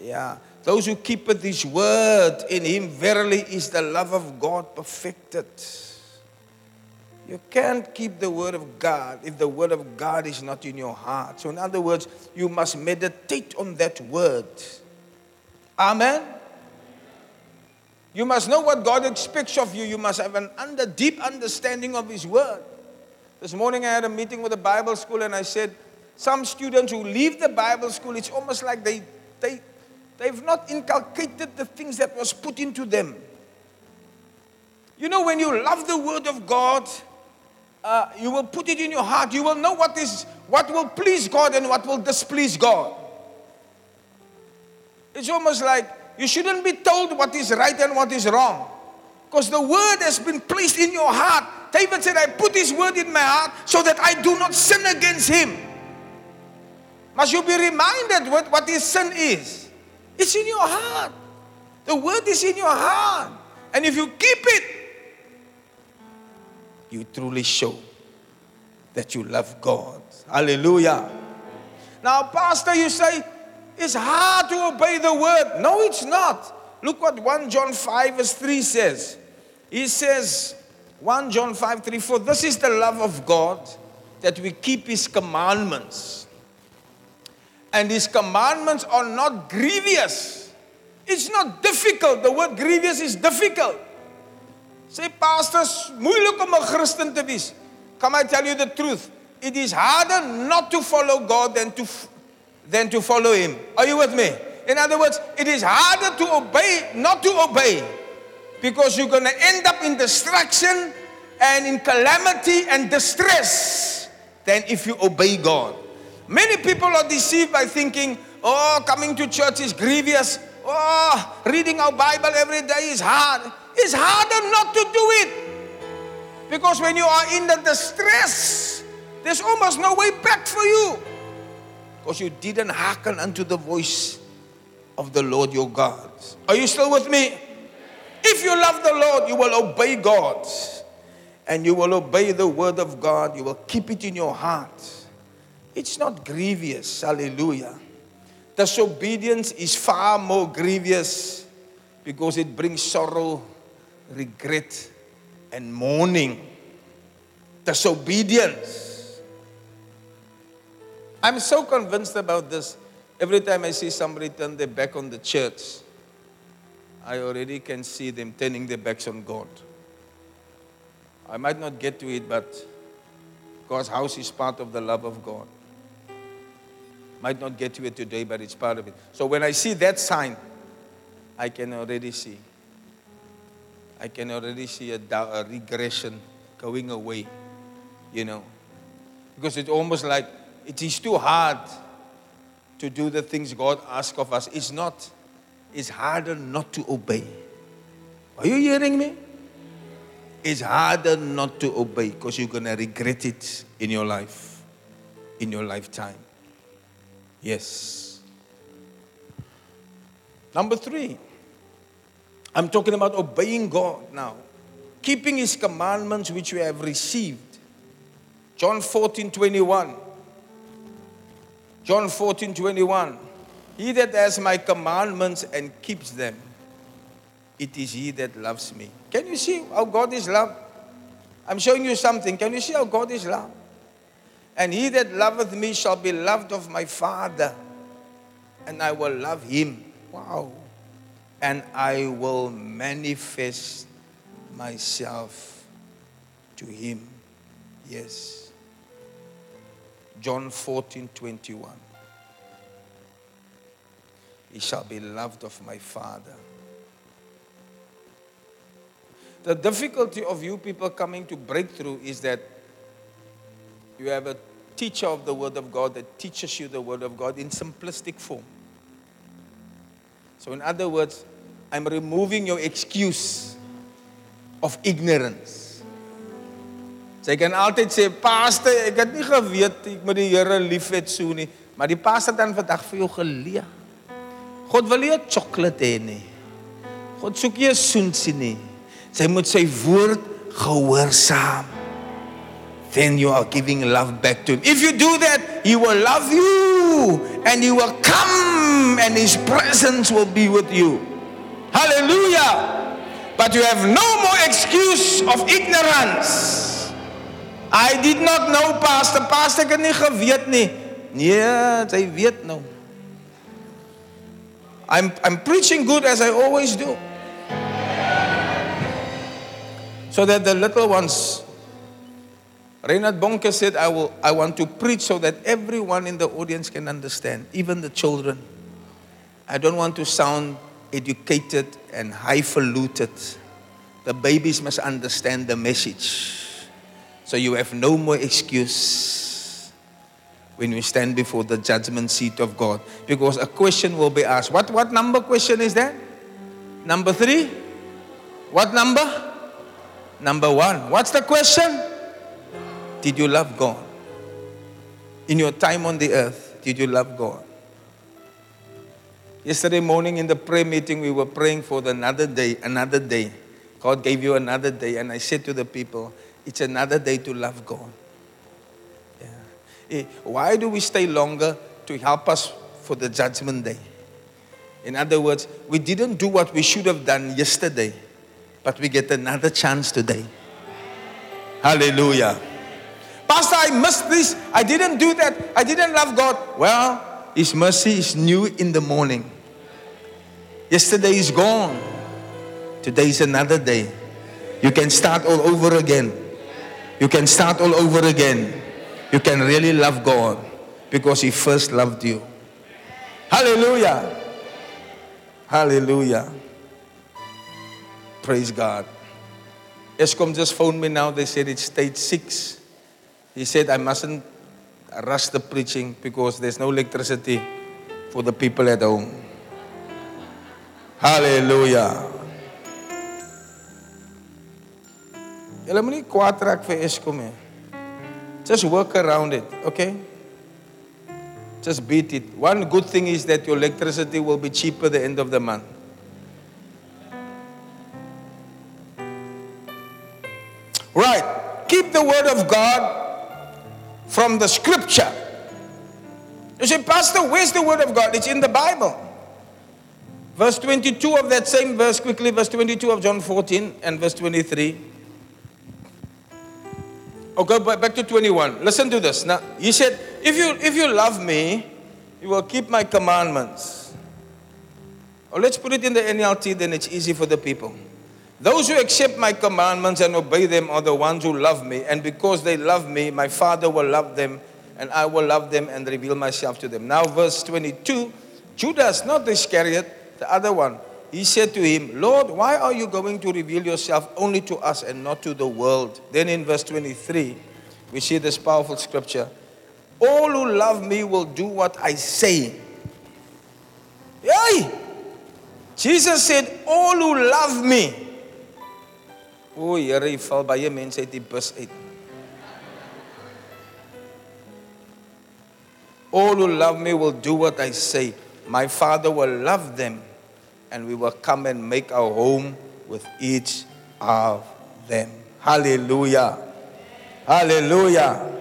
Yeah. Those who keepeth his word in him, verily is the love of God perfected. You can't keep the word of God if the word of God is not in your heart. So, in other words, you must meditate on that word. Amen. You must know what God expects of you. You must have an under, deep understanding of His Word. This morning I had a meeting with a Bible school and I said, some students who leave the Bible school, it's almost like they, they, they've not inculcated the things that was put into them. You know, when you love the Word of God, uh, you will put it in your heart. You will know what is what will please God and what will displease God. It's almost like you shouldn't be told what is right and what is wrong. Because the word has been placed in your heart. David said, I put his word in my heart so that I do not sin against him. Must you be reminded what, what his sin is? It's in your heart. The word is in your heart. And if you keep it, you truly show that you love God. Hallelujah. Now, Pastor, you say it's hard to obey the word. No, it's not. Look what 1 John 5, verse 3 says. He says, 1 John 5, 3, 4, this is the love of God that we keep his commandments. And his commandments are not grievous. It's not difficult. The word grievous is difficult. Sê pastors, moeilik om 'n Christen te wees. Come I tell you the truth? It is harder not to follow God than to than to follow him. Are you with me? In other words, it is harder to obey not to obey because you're going to end up in destruction and in calamity and distress than if you obey God. Many people are deceived by thinking, oh, coming to church is grievous. Oh, reading our Bible every day is hard. It's harder not to do it. Because when you are in the distress, there's almost no way back for you. Because you didn't hearken unto the voice of the Lord your God. Are you still with me? If you love the Lord, you will obey God. And you will obey the word of God. You will keep it in your heart. It's not grievous. Hallelujah. Disobedience is far more grievous because it brings sorrow, regret, and mourning. Disobedience. I'm so convinced about this. Every time I see somebody turn their back on the church, I already can see them turning their backs on God. I might not get to it, but God's house is part of the love of God. Might not get to it today, but it's part of it. So when I see that sign, I can already see. I can already see a, a regression going away, you know. Because it's almost like it is too hard to do the things God asks of us. It's not. It's harder not to obey. Are you hearing me? It's harder not to obey because you're going to regret it in your life, in your lifetime. Yes. Number three, I'm talking about obeying God now, keeping His commandments which we have received. John 14 21. John 14 21. He that has my commandments and keeps them, it is he that loves me. Can you see how God is love? I'm showing you something. Can you see how God is love? And he that loveth me shall be loved of my Father, and I will love him. Wow. And I will manifest myself to him. Yes. John 14 21. He shall be loved of my Father. The difficulty of you people coming to breakthrough is that you have a teacher of the Word of God that teaches you the Word of God in simplistic form. So, in other words, I'm removing your excuse of ignorance. Sy kan altyd sê, "Pastor, ek het nie geweet ek moet die Here liefhet so nie." Maar die pastor dan vandag vir jou geleer. God wil nie 'n sjokolade hê nie. God soek nie 'n soensie nie. Sy moet sy woord gehoorsaam. Then you are giving love back to him. If you do that, he will love you and he will come and his presence will be with you. Hallelujah. But you have no more excuse of ignorance. I did not know pastor, pastor het nie geweet nie. Nee, sy weet nou. I'm I'm preaching good as I always do. So that the little ones Reinhard Bonnke said, I, will, I want to preach so that everyone in the audience can understand, even the children. I don't want to sound educated and highfalutin. The babies must understand the message. So you have no more excuse when you stand before the judgment seat of God. Because a question will be asked. What, what number question is that? Number three? What number? Number one. What's the question? Did you love God? In your time on the earth, did you love God? Yesterday morning in the prayer meeting, we were praying for another day, another day. God gave you another day. And I said to the people, it's another day to love God. Yeah. Eh, why do we stay longer to help us for the judgment day? In other words, we didn't do what we should have done yesterday, but we get another chance today. Hallelujah. Pastor, I missed this. I didn't do that. I didn't love God. Well, His mercy is new in the morning. Yesterday is gone. Today is another day. You can start all over again. You can start all over again. You can really love God because He first loved you. Hallelujah. Hallelujah. Praise God. Eskom just phoned me now. They said it's stage six. He said, I mustn't rush the preaching because there's no electricity for the people at home. Hallelujah. Just work around it, okay? Just beat it. One good thing is that your electricity will be cheaper the end of the month. Right. Keep the word of God from the scripture. You say, Pastor, where's the word of God? It's in the Bible. Verse 22 of that same verse, quickly, verse 22 of John 14 and verse 23. Oh, back to 21. Listen to this. Now, he said, if you, if you love me, you will keep my commandments. Or let's put it in the NLT, then it's easy for the people. Those who accept my commandments and obey them are the ones who love me. And because they love me, my Father will love them, and I will love them and reveal myself to them. Now, verse 22 Judas, not Iscariot, the other one, he said to him, Lord, why are you going to reveal yourself only to us and not to the world? Then in verse 23, we see this powerful scripture All who love me will do what I say. Yay! Jesus said, All who love me O Here, jy val baie mense uit die bus uit. All who love me will do what I say. My Father will love them, and we will come and make our home with each of them. Hallelujah. Hallelujah.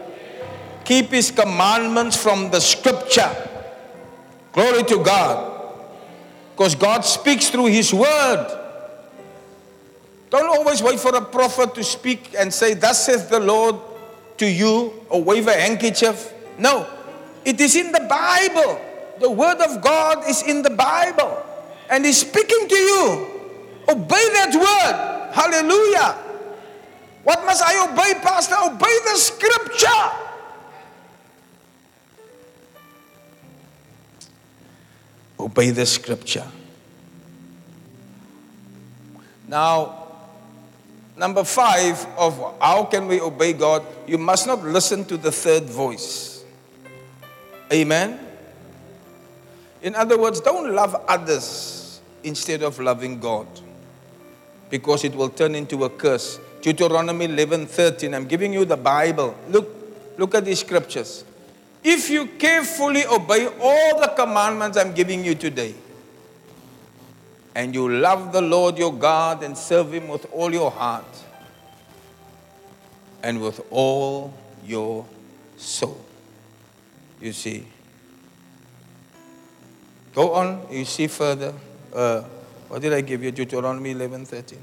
Keep his commandments from the scripture. Glory to God. Because God speaks through his word. Don't always wait for a prophet to speak and say, Thus saith the Lord to you, or wave a handkerchief. No, it is in the Bible. The word of God is in the Bible. And He's speaking to you. Obey that word. Hallelujah. What must I obey, Pastor? Obey the scripture. Obey the scripture. Now, Number five of how can we obey God? You must not listen to the third voice. Amen. In other words, don't love others instead of loving God because it will turn into a curse. Deuteronomy 11 13. I'm giving you the Bible. Look, look at these scriptures. If you carefully obey all the commandments I'm giving you today, and you love the Lord your God and serve Him with all your heart and with all your soul. You see. Go on, you see further. Uh, what did I give you? Deuteronomy 11 13.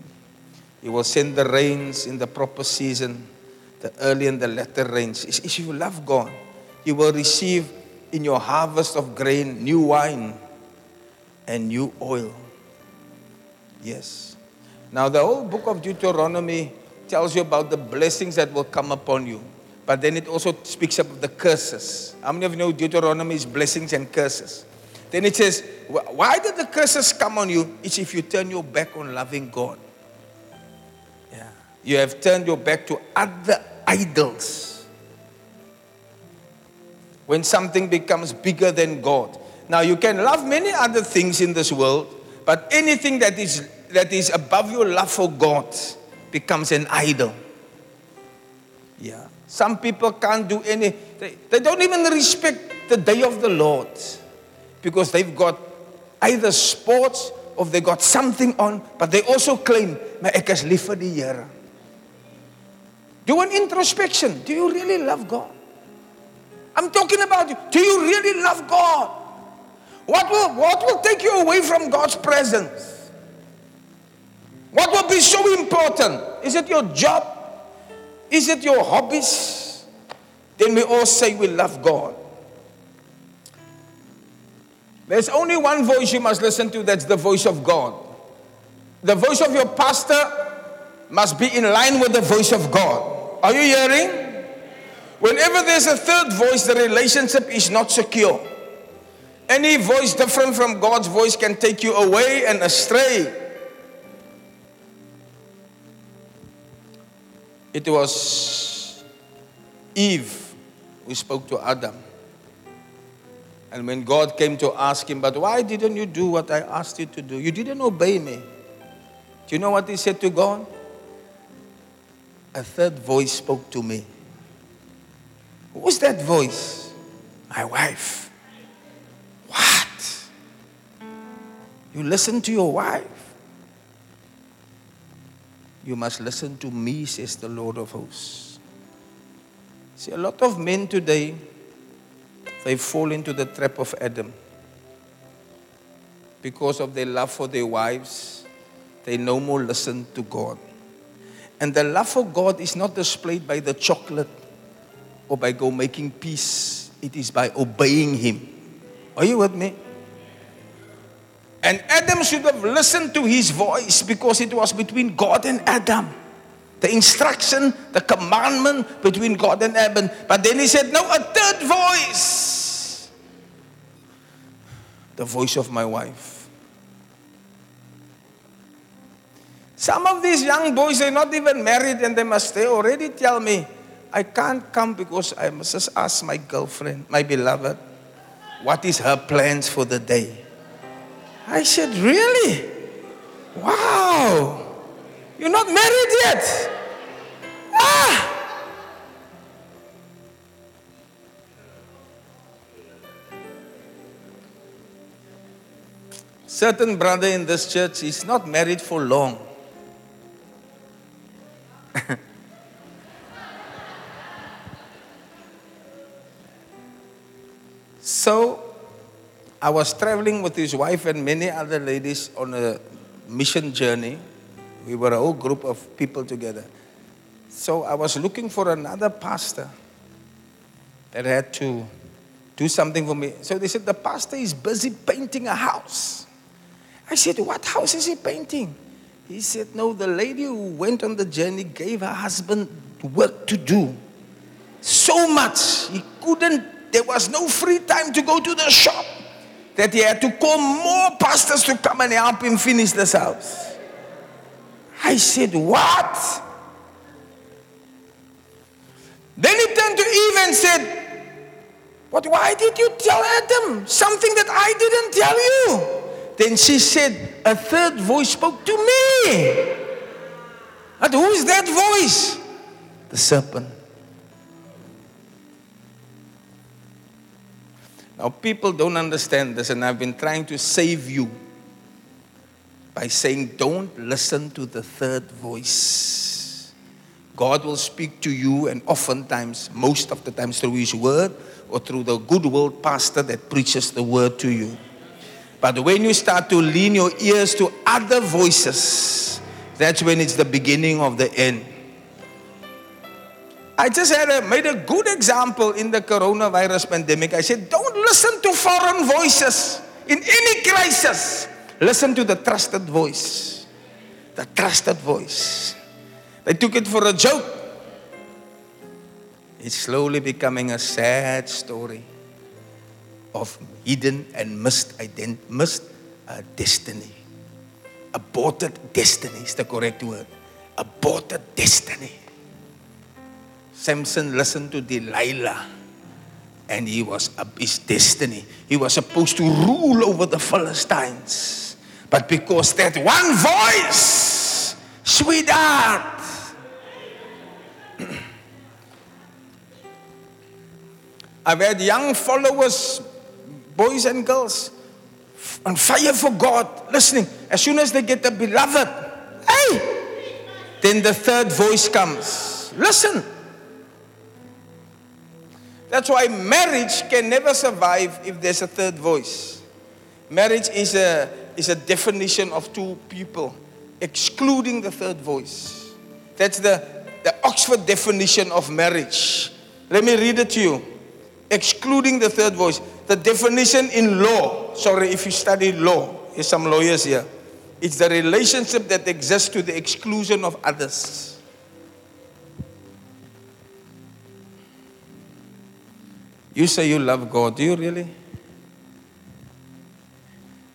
He will send the rains in the proper season, the early and the latter rains. If you love God, you will receive in your harvest of grain new wine and new oil. Yes. Now, the whole book of Deuteronomy tells you about the blessings that will come upon you. But then it also speaks of the curses. How many of you know Deuteronomy is blessings and curses? Then it says, why did the curses come on you? It's if you turn your back on loving God. Yeah. You have turned your back to other idols. When something becomes bigger than God. Now, you can love many other things in this world, but anything that is, that is above your love for God becomes an idol. Yeah. Some people can't do any, they, they don't even respect the day of the Lord because they've got either sports or they got something on, but they also claim, my ek is lief vir. Do an introspection. Do you really love God? I'm talking about you. Do you really love God? What will, what will take you away from God's presence? What will be so important? Is it your job? Is it your hobbies? Then we all say we love God. There's only one voice you must listen to that's the voice of God. The voice of your pastor must be in line with the voice of God. Are you hearing? Whenever there's a third voice, the relationship is not secure. Any voice different from God's voice can take you away and astray. It was Eve who spoke to Adam. And when God came to ask him, But why didn't you do what I asked you to do? You didn't obey me. Do you know what he said to God? A third voice spoke to me. Who was that voice? My wife. What? You listen to your wife? You must listen to me, says the Lord of hosts. See, a lot of men today, they fall into the trap of Adam. Because of their love for their wives, they no more listen to God. And the love for God is not displayed by the chocolate or by go making peace, it is by obeying Him. Are you with me? And Adam should have listened to his voice because it was between God and Adam. The instruction, the commandment between God and Adam. But then he said, No, a third voice. The voice of my wife. Some of these young boys, they're not even married and they must, they already tell me, I can't come because I must just ask my girlfriend, my beloved, what is her plans for the day. I said, Really? Wow. You're not married yet. Ah. Certain brother in this church is not married for long. so I was traveling with his wife and many other ladies on a mission journey. We were a whole group of people together. So I was looking for another pastor that had to do something for me. So they said, The pastor is busy painting a house. I said, What house is he painting? He said, No, the lady who went on the journey gave her husband work to do. So much. He couldn't, there was no free time to go to the shop that he had to call more pastors to come and help him finish this house. I said, What? Then he turned to Eve and said, But why did you tell Adam something that I didn't tell you? Then she said, A third voice spoke to me. And who is that voice? The serpent. Now, people don't understand this, and I've been trying to save you by saying, don't listen to the third voice. God will speak to you, and oftentimes, most of the times, through His word or through the good world pastor that preaches the word to you. But when you start to lean your ears to other voices, that's when it's the beginning of the end. I just had a, made a good example in the coronavirus pandemic. I said, don't listen to foreign voices in any crisis. Listen to the trusted voice. The trusted voice. They took it for a joke. It's slowly becoming a sad story of hidden and missed, ident- missed uh, destiny. Aborted destiny is the correct word. Aborted destiny. Samson listened to Delilah and he was up his destiny. He was supposed to rule over the Philistines. But because that one voice, sweetheart, I've had young followers, boys and girls, on fire for God, listening. As soon as they get the beloved, hey, then the third voice comes. Listen. That's why marriage can never survive if there's a third voice. Marriage is a, is a definition of two people, excluding the third voice. That's the, the Oxford definition of marriage. Let me read it to you. Excluding the third voice. The definition in law, sorry if you study law, there's some lawyers here. It's the relationship that exists to the exclusion of others. You say you love God. Do you really?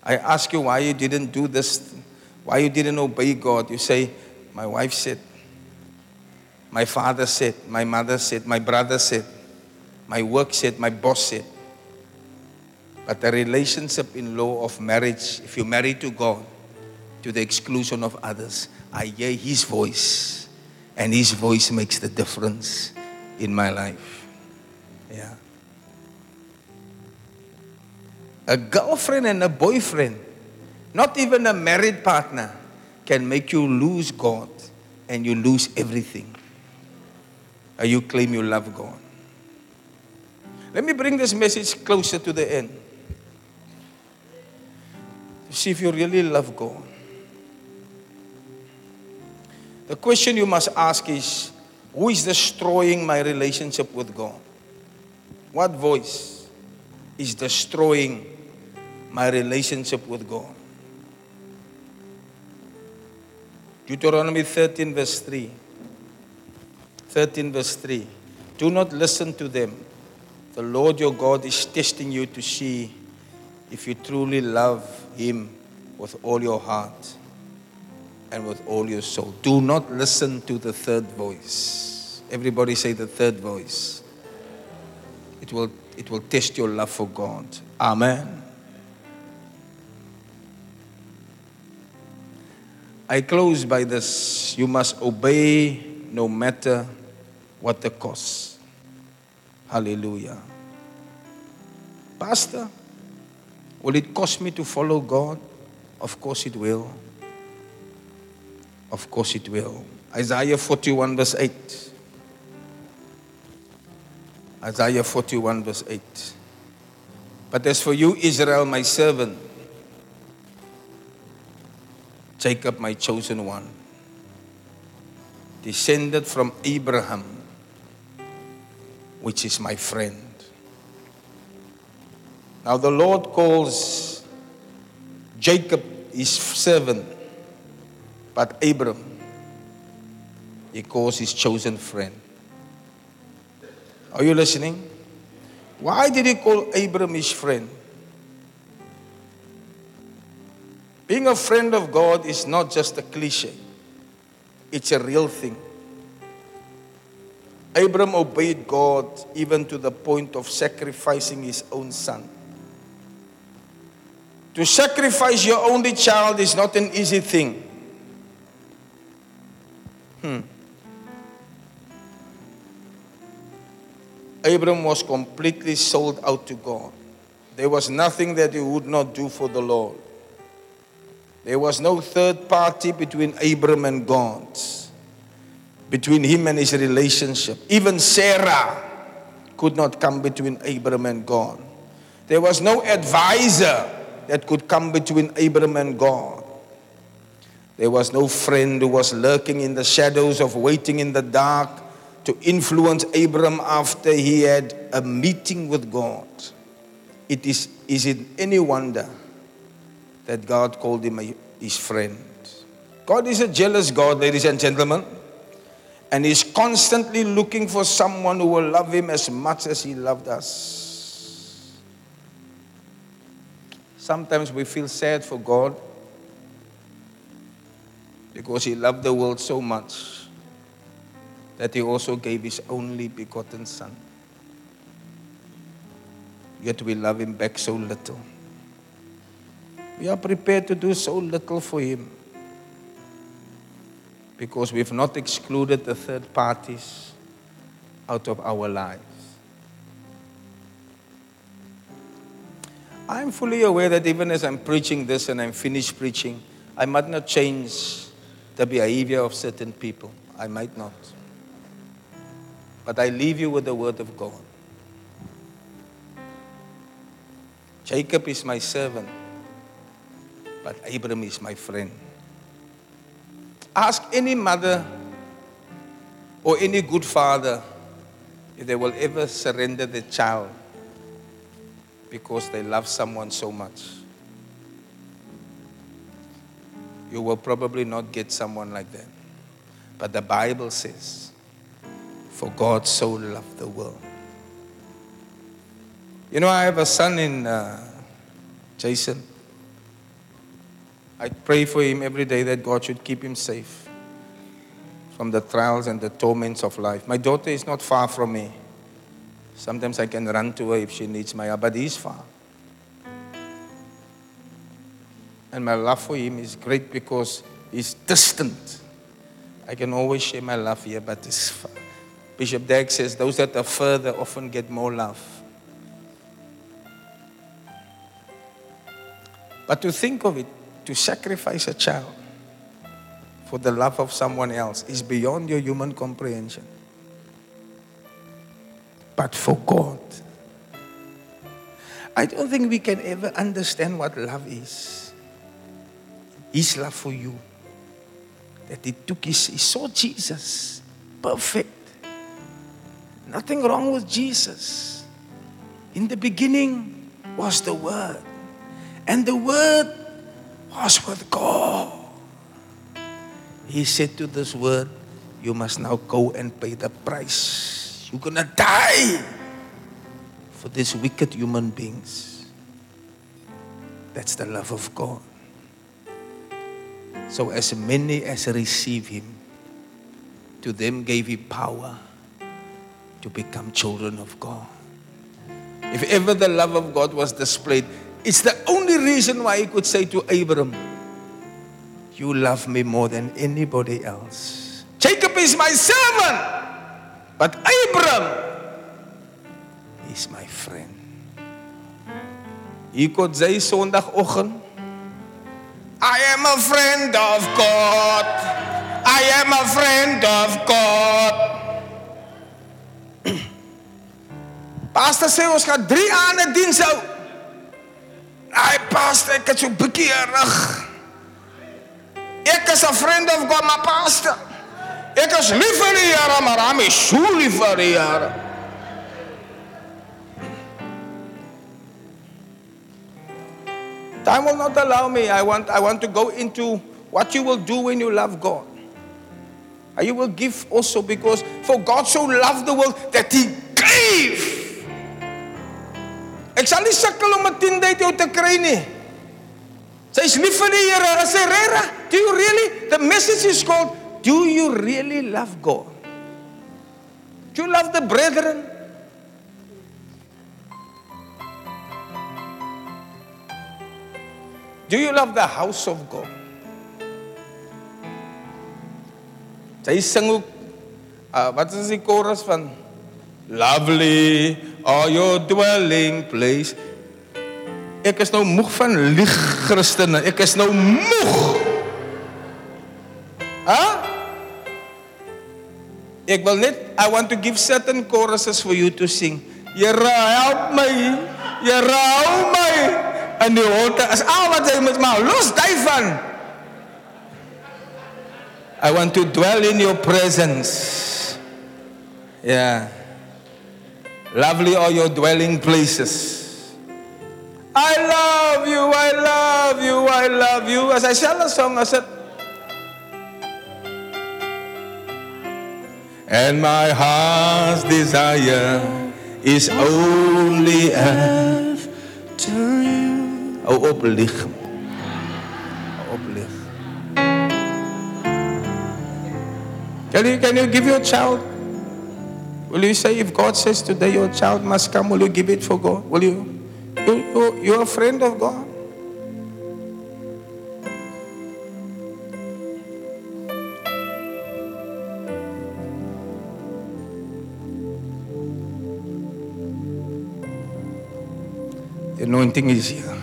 I ask you why you didn't do this, why you didn't obey God. You say, My wife said, my father said, my mother said, my brother said. my work said, my boss said. But the relationship in law of marriage, if you marry to God, to the exclusion of others, I hear His voice, and His voice makes the difference in my life. Yeah. A girlfriend and a boyfriend, not even a married partner, can make you lose God and you lose everything. Or you claim you love God. Let me bring this message closer to the end. See if you really love God. The question you must ask is who is destroying my relationship with God? What voice is destroying my relationship with God? Deuteronomy 13, verse 3. 13, verse 3. Do not listen to them. The Lord your God is testing you to see if you truly love Him with all your heart and with all your soul. Do not listen to the third voice. Everybody say the third voice. It will, it will test your love for God. Amen. I close by this. You must obey no matter what the cost. Hallelujah. Pastor, will it cost me to follow God? Of course it will. Of course it will. Isaiah 41, verse 8. Isaiah 41, verse 8. But as for you, Israel, my servant, Jacob, my chosen one, descended from Abraham, which is my friend. Now the Lord calls Jacob his servant, but Abram, he calls his chosen friend. Are you listening? Why did he call Abram his friend? Being a friend of God is not just a cliche, it's a real thing. Abram obeyed God even to the point of sacrificing his own son. To sacrifice your only child is not an easy thing. Hmm. Abram was completely sold out to God. There was nothing that he would not do for the Lord. There was no third party between Abram and God, between him and his relationship. Even Sarah could not come between Abram and God. There was no advisor that could come between Abram and God. There was no friend who was lurking in the shadows of waiting in the dark to influence Abram after he had a meeting with God. It is, is it any wonder that God called him a, his friend? God is a jealous God, ladies and gentlemen, and He's constantly looking for someone who will love Him as much as He loved us. Sometimes we feel sad for God because He loved the world so much that He also gave His only begotten Son. Yet we love Him back so little. We are prepared to do so little for Him because we've not excluded the third parties out of our lives. I'm fully aware that even as I'm preaching this and I'm finished preaching, I might not change the behavior of certain people. I might not. But I leave you with the word of God. Jacob is my servant, but Abram is my friend. Ask any mother or any good father if they will ever surrender their child because they love someone so much. You will probably not get someone like that. But the Bible says, For God so loved the world. You know, I have a son in uh, Jason. I pray for him every day that God should keep him safe from the trials and the torments of life. My daughter is not far from me. Sometimes I can run to her if she needs my help, but he's far. And my love for him is great because he's distant. I can always share my love here, but it's far. Bishop Dag says those that are further often get more love. But to think of it, to sacrifice a child for the love of someone else is beyond your human comprehension. But for God, I don't think we can ever understand what love is. His love for you. That he took his, he saw Jesus, perfect. Nothing wrong with Jesus. In the beginning was the Word, and the Word was with God. He said to this Word, You must now go and pay the price. You're going to die for these wicked human beings. That's the love of God. So, as many as receive Him, to them gave He power to become children of God. If ever the love of God was displayed, it's the only reason why he could say to Abram, You love me more than anybody else. Jacob is my servant, but Abram is my friend. Hier kom sy Sondagoggend. I am a friend of God. I am a friend of God. Pastor sê ons gaan 3 aande diens hou. Pastor, ek het so bietjie rig. Ek is 'n friend of God, maar pastor. Ek is lief vir die Here, maar I'm so lief vir die Here. Time will not allow me. I want, I want to go into what you will do when you love God. And you will give also because for God so loved the world that he gave. Ek sal nie sukkel om 'n 10 uit jou te kry nie. Sy's lief vir die Here. As sy reg, do you really? The message is called Do you really love God? Do you love the brethren? Do you love the house of God? Sy sing ook uh, wat is die chorus van Lovely are your dwelling place. Ek is nou moeg van lieg Christene. Ek is nou moeg. Hæ? Ek wil net I want to give certain choruses for you to sing. Here help my. Here hou my. En die holte is al wat jy moet maar los daai van. I want to dwell in your presence. Yeah. Lovely are your dwelling places. I love you, I love you, I love you. As I sang the song, I said, And my heart's desire is only after you. Oh, oplig. Oplig. Can you, can you give your child Will you say if God says today your child must come, will you give it for God? Will you? you, you you're a friend of God. The anointing is here.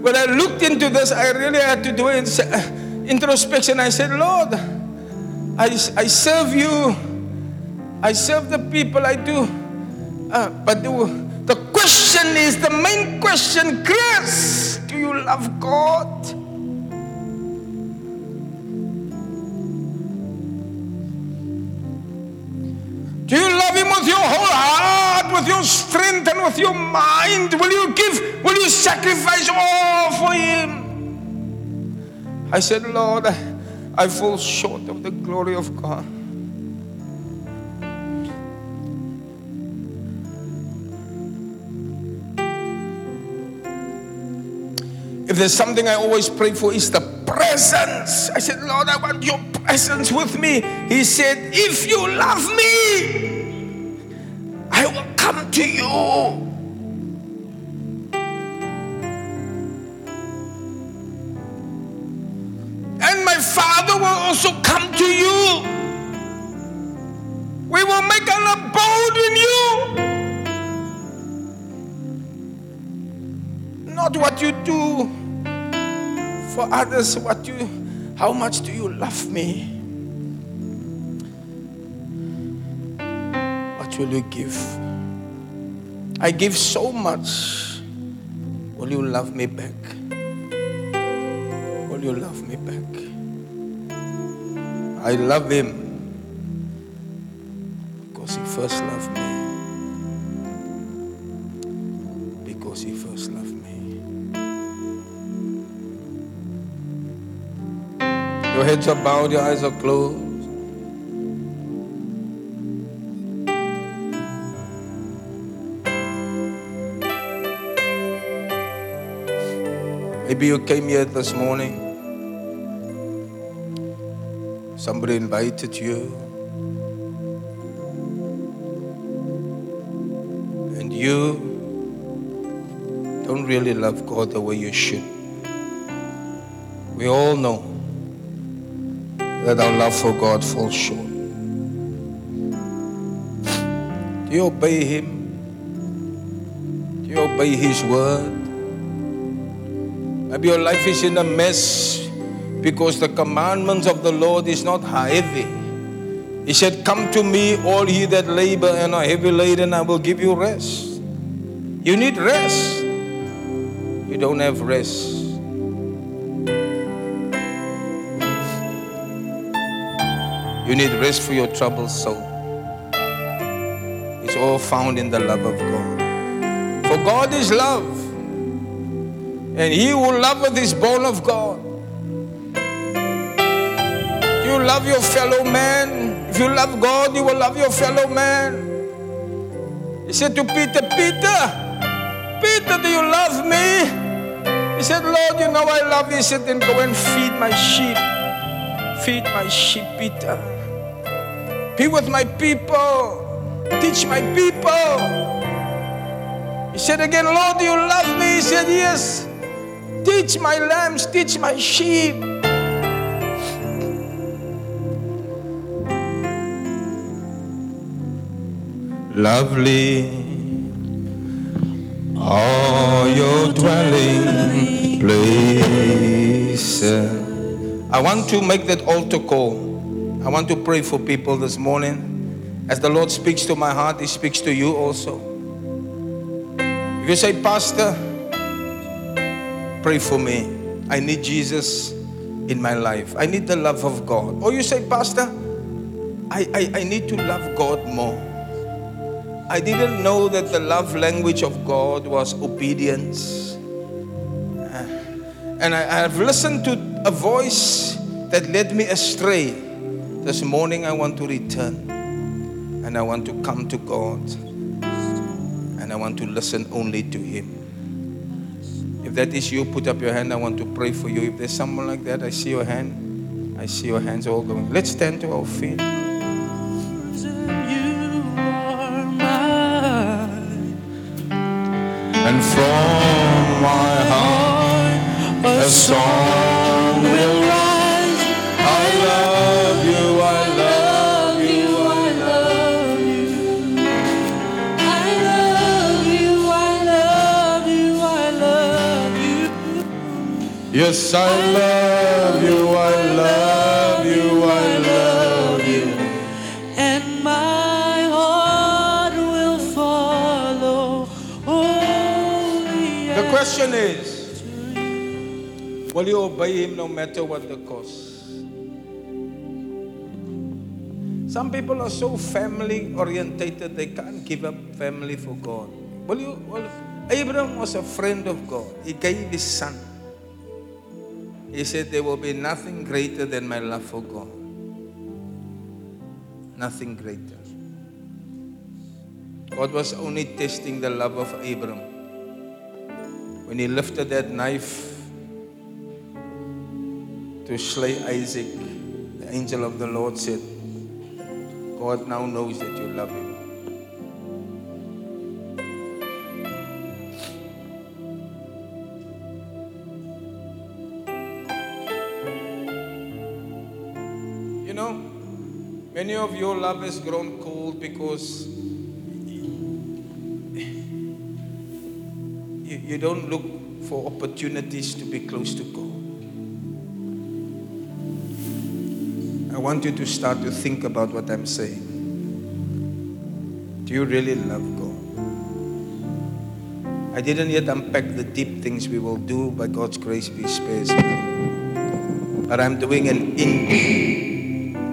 When I looked into this, I really had to do introspection. I said, Lord, I, I serve you. I serve the people I do. Uh, but the, the question is the main question, Chris, do you love God? Do you love Him with your whole heart, your strength, and with your mind? Will you give, will you sacrifice all for Him? I said, Lord, I fall short of the glory of God. If there's something I always pray for, is the presence. I said, Lord, I want your presence with me. He said, If you love me, I will come to you. And my Father will also come to you. We will make an abode in you. Not what you do for others, what you how much do you love me? What will you give? I give so much. Will you love me back? Will you love me back? I love him because he first loved me. Because he first loved me. Your heads are bowed, your eyes are closed. Maybe you came here this morning. Somebody invited you. And you don't really love God the way you should. We all know that our love for God falls short. Do you obey Him? Do you obey His word? Maybe your life is in a mess because the commandments of the Lord is not heavy. He said, Come to me, all ye that labor and are heavy laden, I will give you rest. You need rest. You don't have rest. You need rest for your troubled soul. It's all found in the love of God. For God is love. And he who loveth is born of God. You love your fellow man. If you love God, you will love your fellow man. He said to Peter, Peter, Peter, do you love me? He said, Lord, you know I love you. He said, then go and feed my sheep. Feed my sheep, Peter. Be with my people. Teach my people. He said again, Lord, do you love me? He said, Yes. Teach my lambs, teach my sheep. Lovely are your dwelling places. I want to make that altar call. I want to pray for people this morning. As the Lord speaks to my heart, He speaks to you also. If you say, Pastor, pray for me. I need Jesus in my life. I need the love of God. Or you say, Pastor, I, I, I need to love God more. I didn't know that the love language of God was obedience. Uh, and I, I have listened to a voice that led me astray. This morning I want to return. And I want to come to God. And I want to listen only to Him. If that is you, put up your hand. I want to pray for you. If there's someone like that, I see your hand. I see your hands all going. Let's stand to our feet. And from my heart a song will Yes, I love you, I love you, I love you. And my heart will follow The question is Will you obey him no matter what the cost? Some people are so family orientated they can't give up family for God. Will you? Will, Abraham was a friend of God. He gave his son. He said, There will be nothing greater than my love for God. Nothing greater. God was only testing the love of Abraham. When he lifted that knife to slay Isaac, the angel of the Lord said, God now knows that you love him. You know, many of your love has grown cold because you, you don't look for opportunities to be close to God. I want you to start to think about what I'm saying. Do you really love God? I didn't yet unpack the deep things we will do by God's grace, He spares. But I'm doing an in,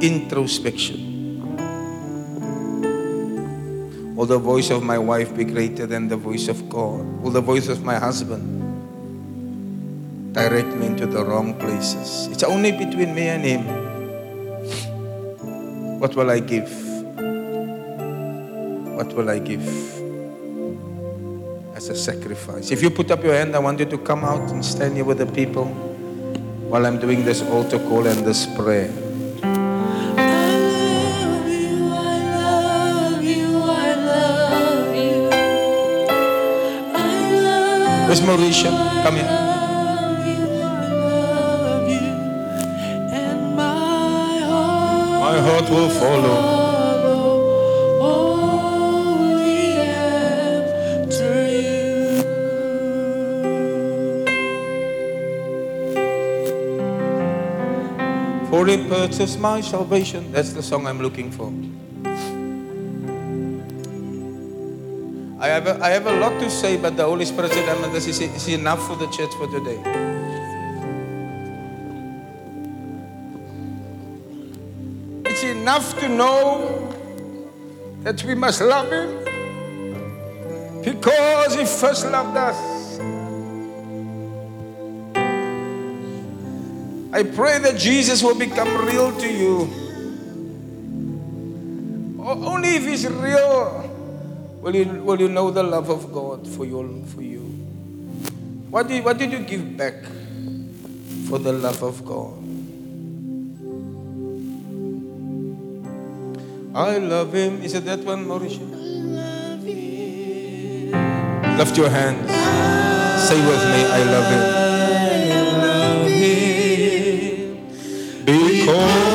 introspection. Will the voice of my wife be greater than the voice of God? Will the voice of my husband direct me into the wrong places? It's only between me and Him. What will I give? What will I give as a sacrifice? If you put up your hand, I want you to come out and stand here with the people while I'm doing this altar call and this prayer. Where's Mauricia? Come here. my heart will follow. For he purchased my salvation. That's the song I'm looking for. I have a, I have a lot to say, but the Holy Spirit said, "Emma, this is, is enough for the church for today. It's enough to know that we must love Him because He first loved us. I pray that Jesus will become real to you. Only if He's real will you, will you know the love of God for you. For you. What, did, what did you give back for the love of God? I love Him. Is it that one, Mauricio? Lift your hands. Say with me, I love Him. Because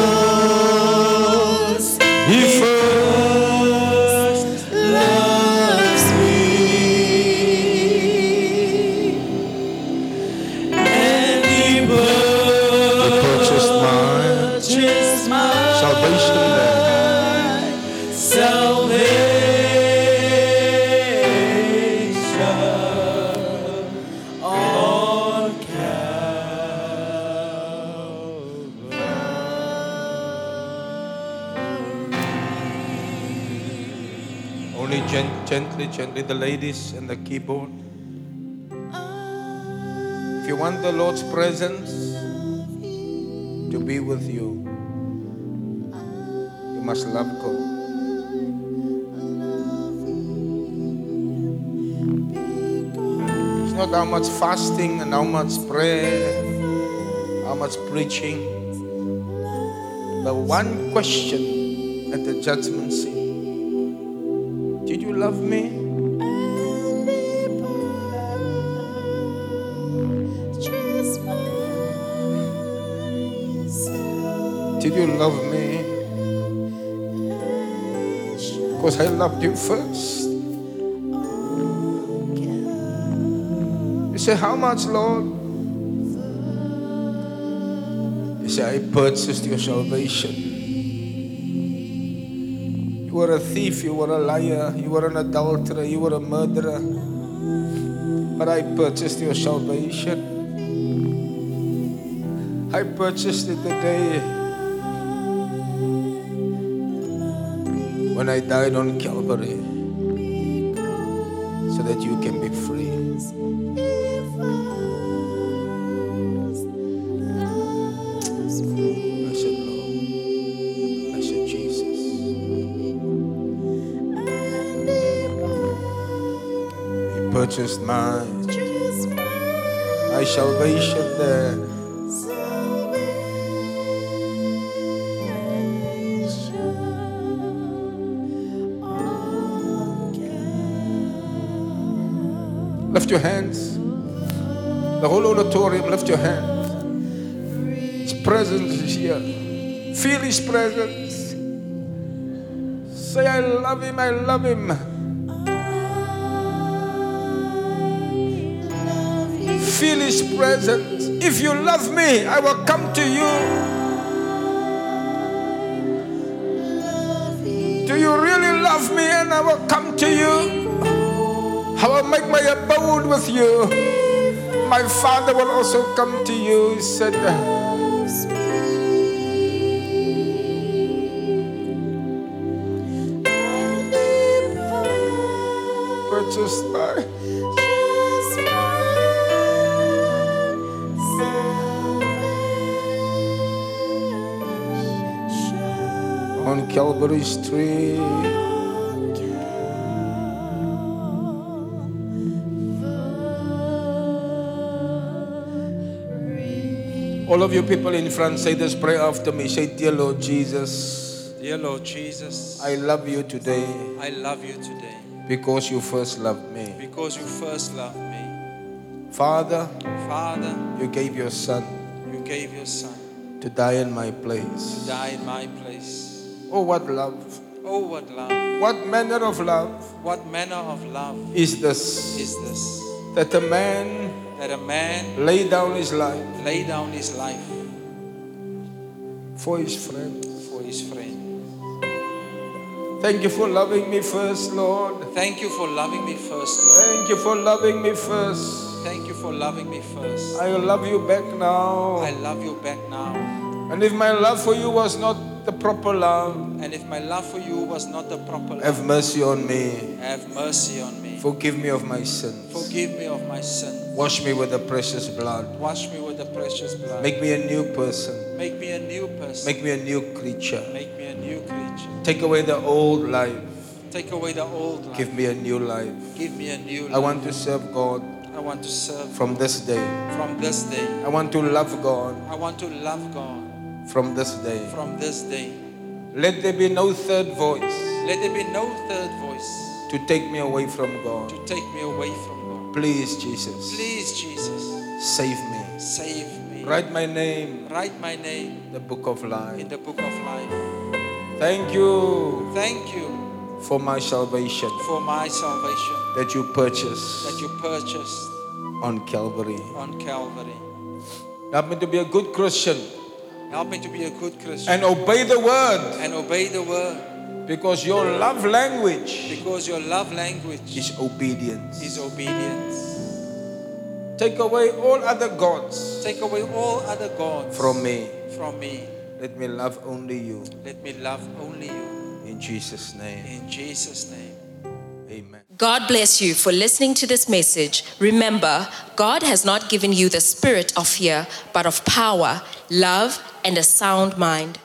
gently, gently, the ladies and the keyboard. If you want the Lord's presence to be with you, you must love God. It's not how much fasting and how much prayer, how much preaching. The one question at the judgment seat love me? Did you love me? Because I loved you first. You say, How much, Lord? You say, I purchased your salvation. Were a thief, you were a liar, you were an adulterer, you were a murderer. But I purchased your salvation. I purchased it the day when I died on Calvary so that you can righteous man. My salvation there. Lift your hands. The whole auditorium, lift your hands. His presence is here. Feel His presence. Say, I love Him, I love Him. His presence. If you love me, I will come to you. Do you really love me and I will come to you? I will make my abode with you. My Father will also come to you. He said, Purchased by. On Calvary Street. All of you people in front, say this prayer after me. Say, Dear Lord Jesus, Dear Lord Jesus, I love you today I love you today because you first loved me. because you first loved me. Father, Father, you gave your son you gave your son to die in my place. to die in my place. Oh, what love! Oh, what love! What manner of love What manner of love is this? is this? That a man That a man lay down his life lay down his life for his friend. for his friend. Thank you for loving me first, Lord. Thank you for loving me first, Lord. Thank you for loving me first. Thank you for loving me first. I will love you back now. I love you back now. And if my love for you was not the proper love, And if my love for you was not the proper love, have mercy on me. have mercy on me. Forgive me of my sins. Forgive me of my sins. Wash me with the precious blood. Wash me with the precious blood. Make me a new person. Make me a new person. Make me a new creature. Make me a new creature. Take away the old life. Take away the old life. Give me a new life. Give me a new life. I want to serve God I want to serve from this day. from this day. I want to love God I want to love God from this day. from this day. Let there be no third voice Let there be no third voice to take me away from God. to take me away from God. Please, Jesus, Please, Jesus, save me. save me. Write my name Write my name in the book of life. in the book of life. Thank you Thank you for my salvation for my salvation that you purchased that you purchased on Calvary. on Calvary. Help me to be a good Christian Help me to be a good Christian and obey the word and obey the word because your love language because your love language is obedience. is obedience. Take away all other gods Take away all other gods from me. from me. Let me love only you. Let me love only you. In Jesus' name, In Jesus' name. amen. God bless you for listening to this message. Remember, God has not given you the spirit of fear, but of power, love, and a sound mind.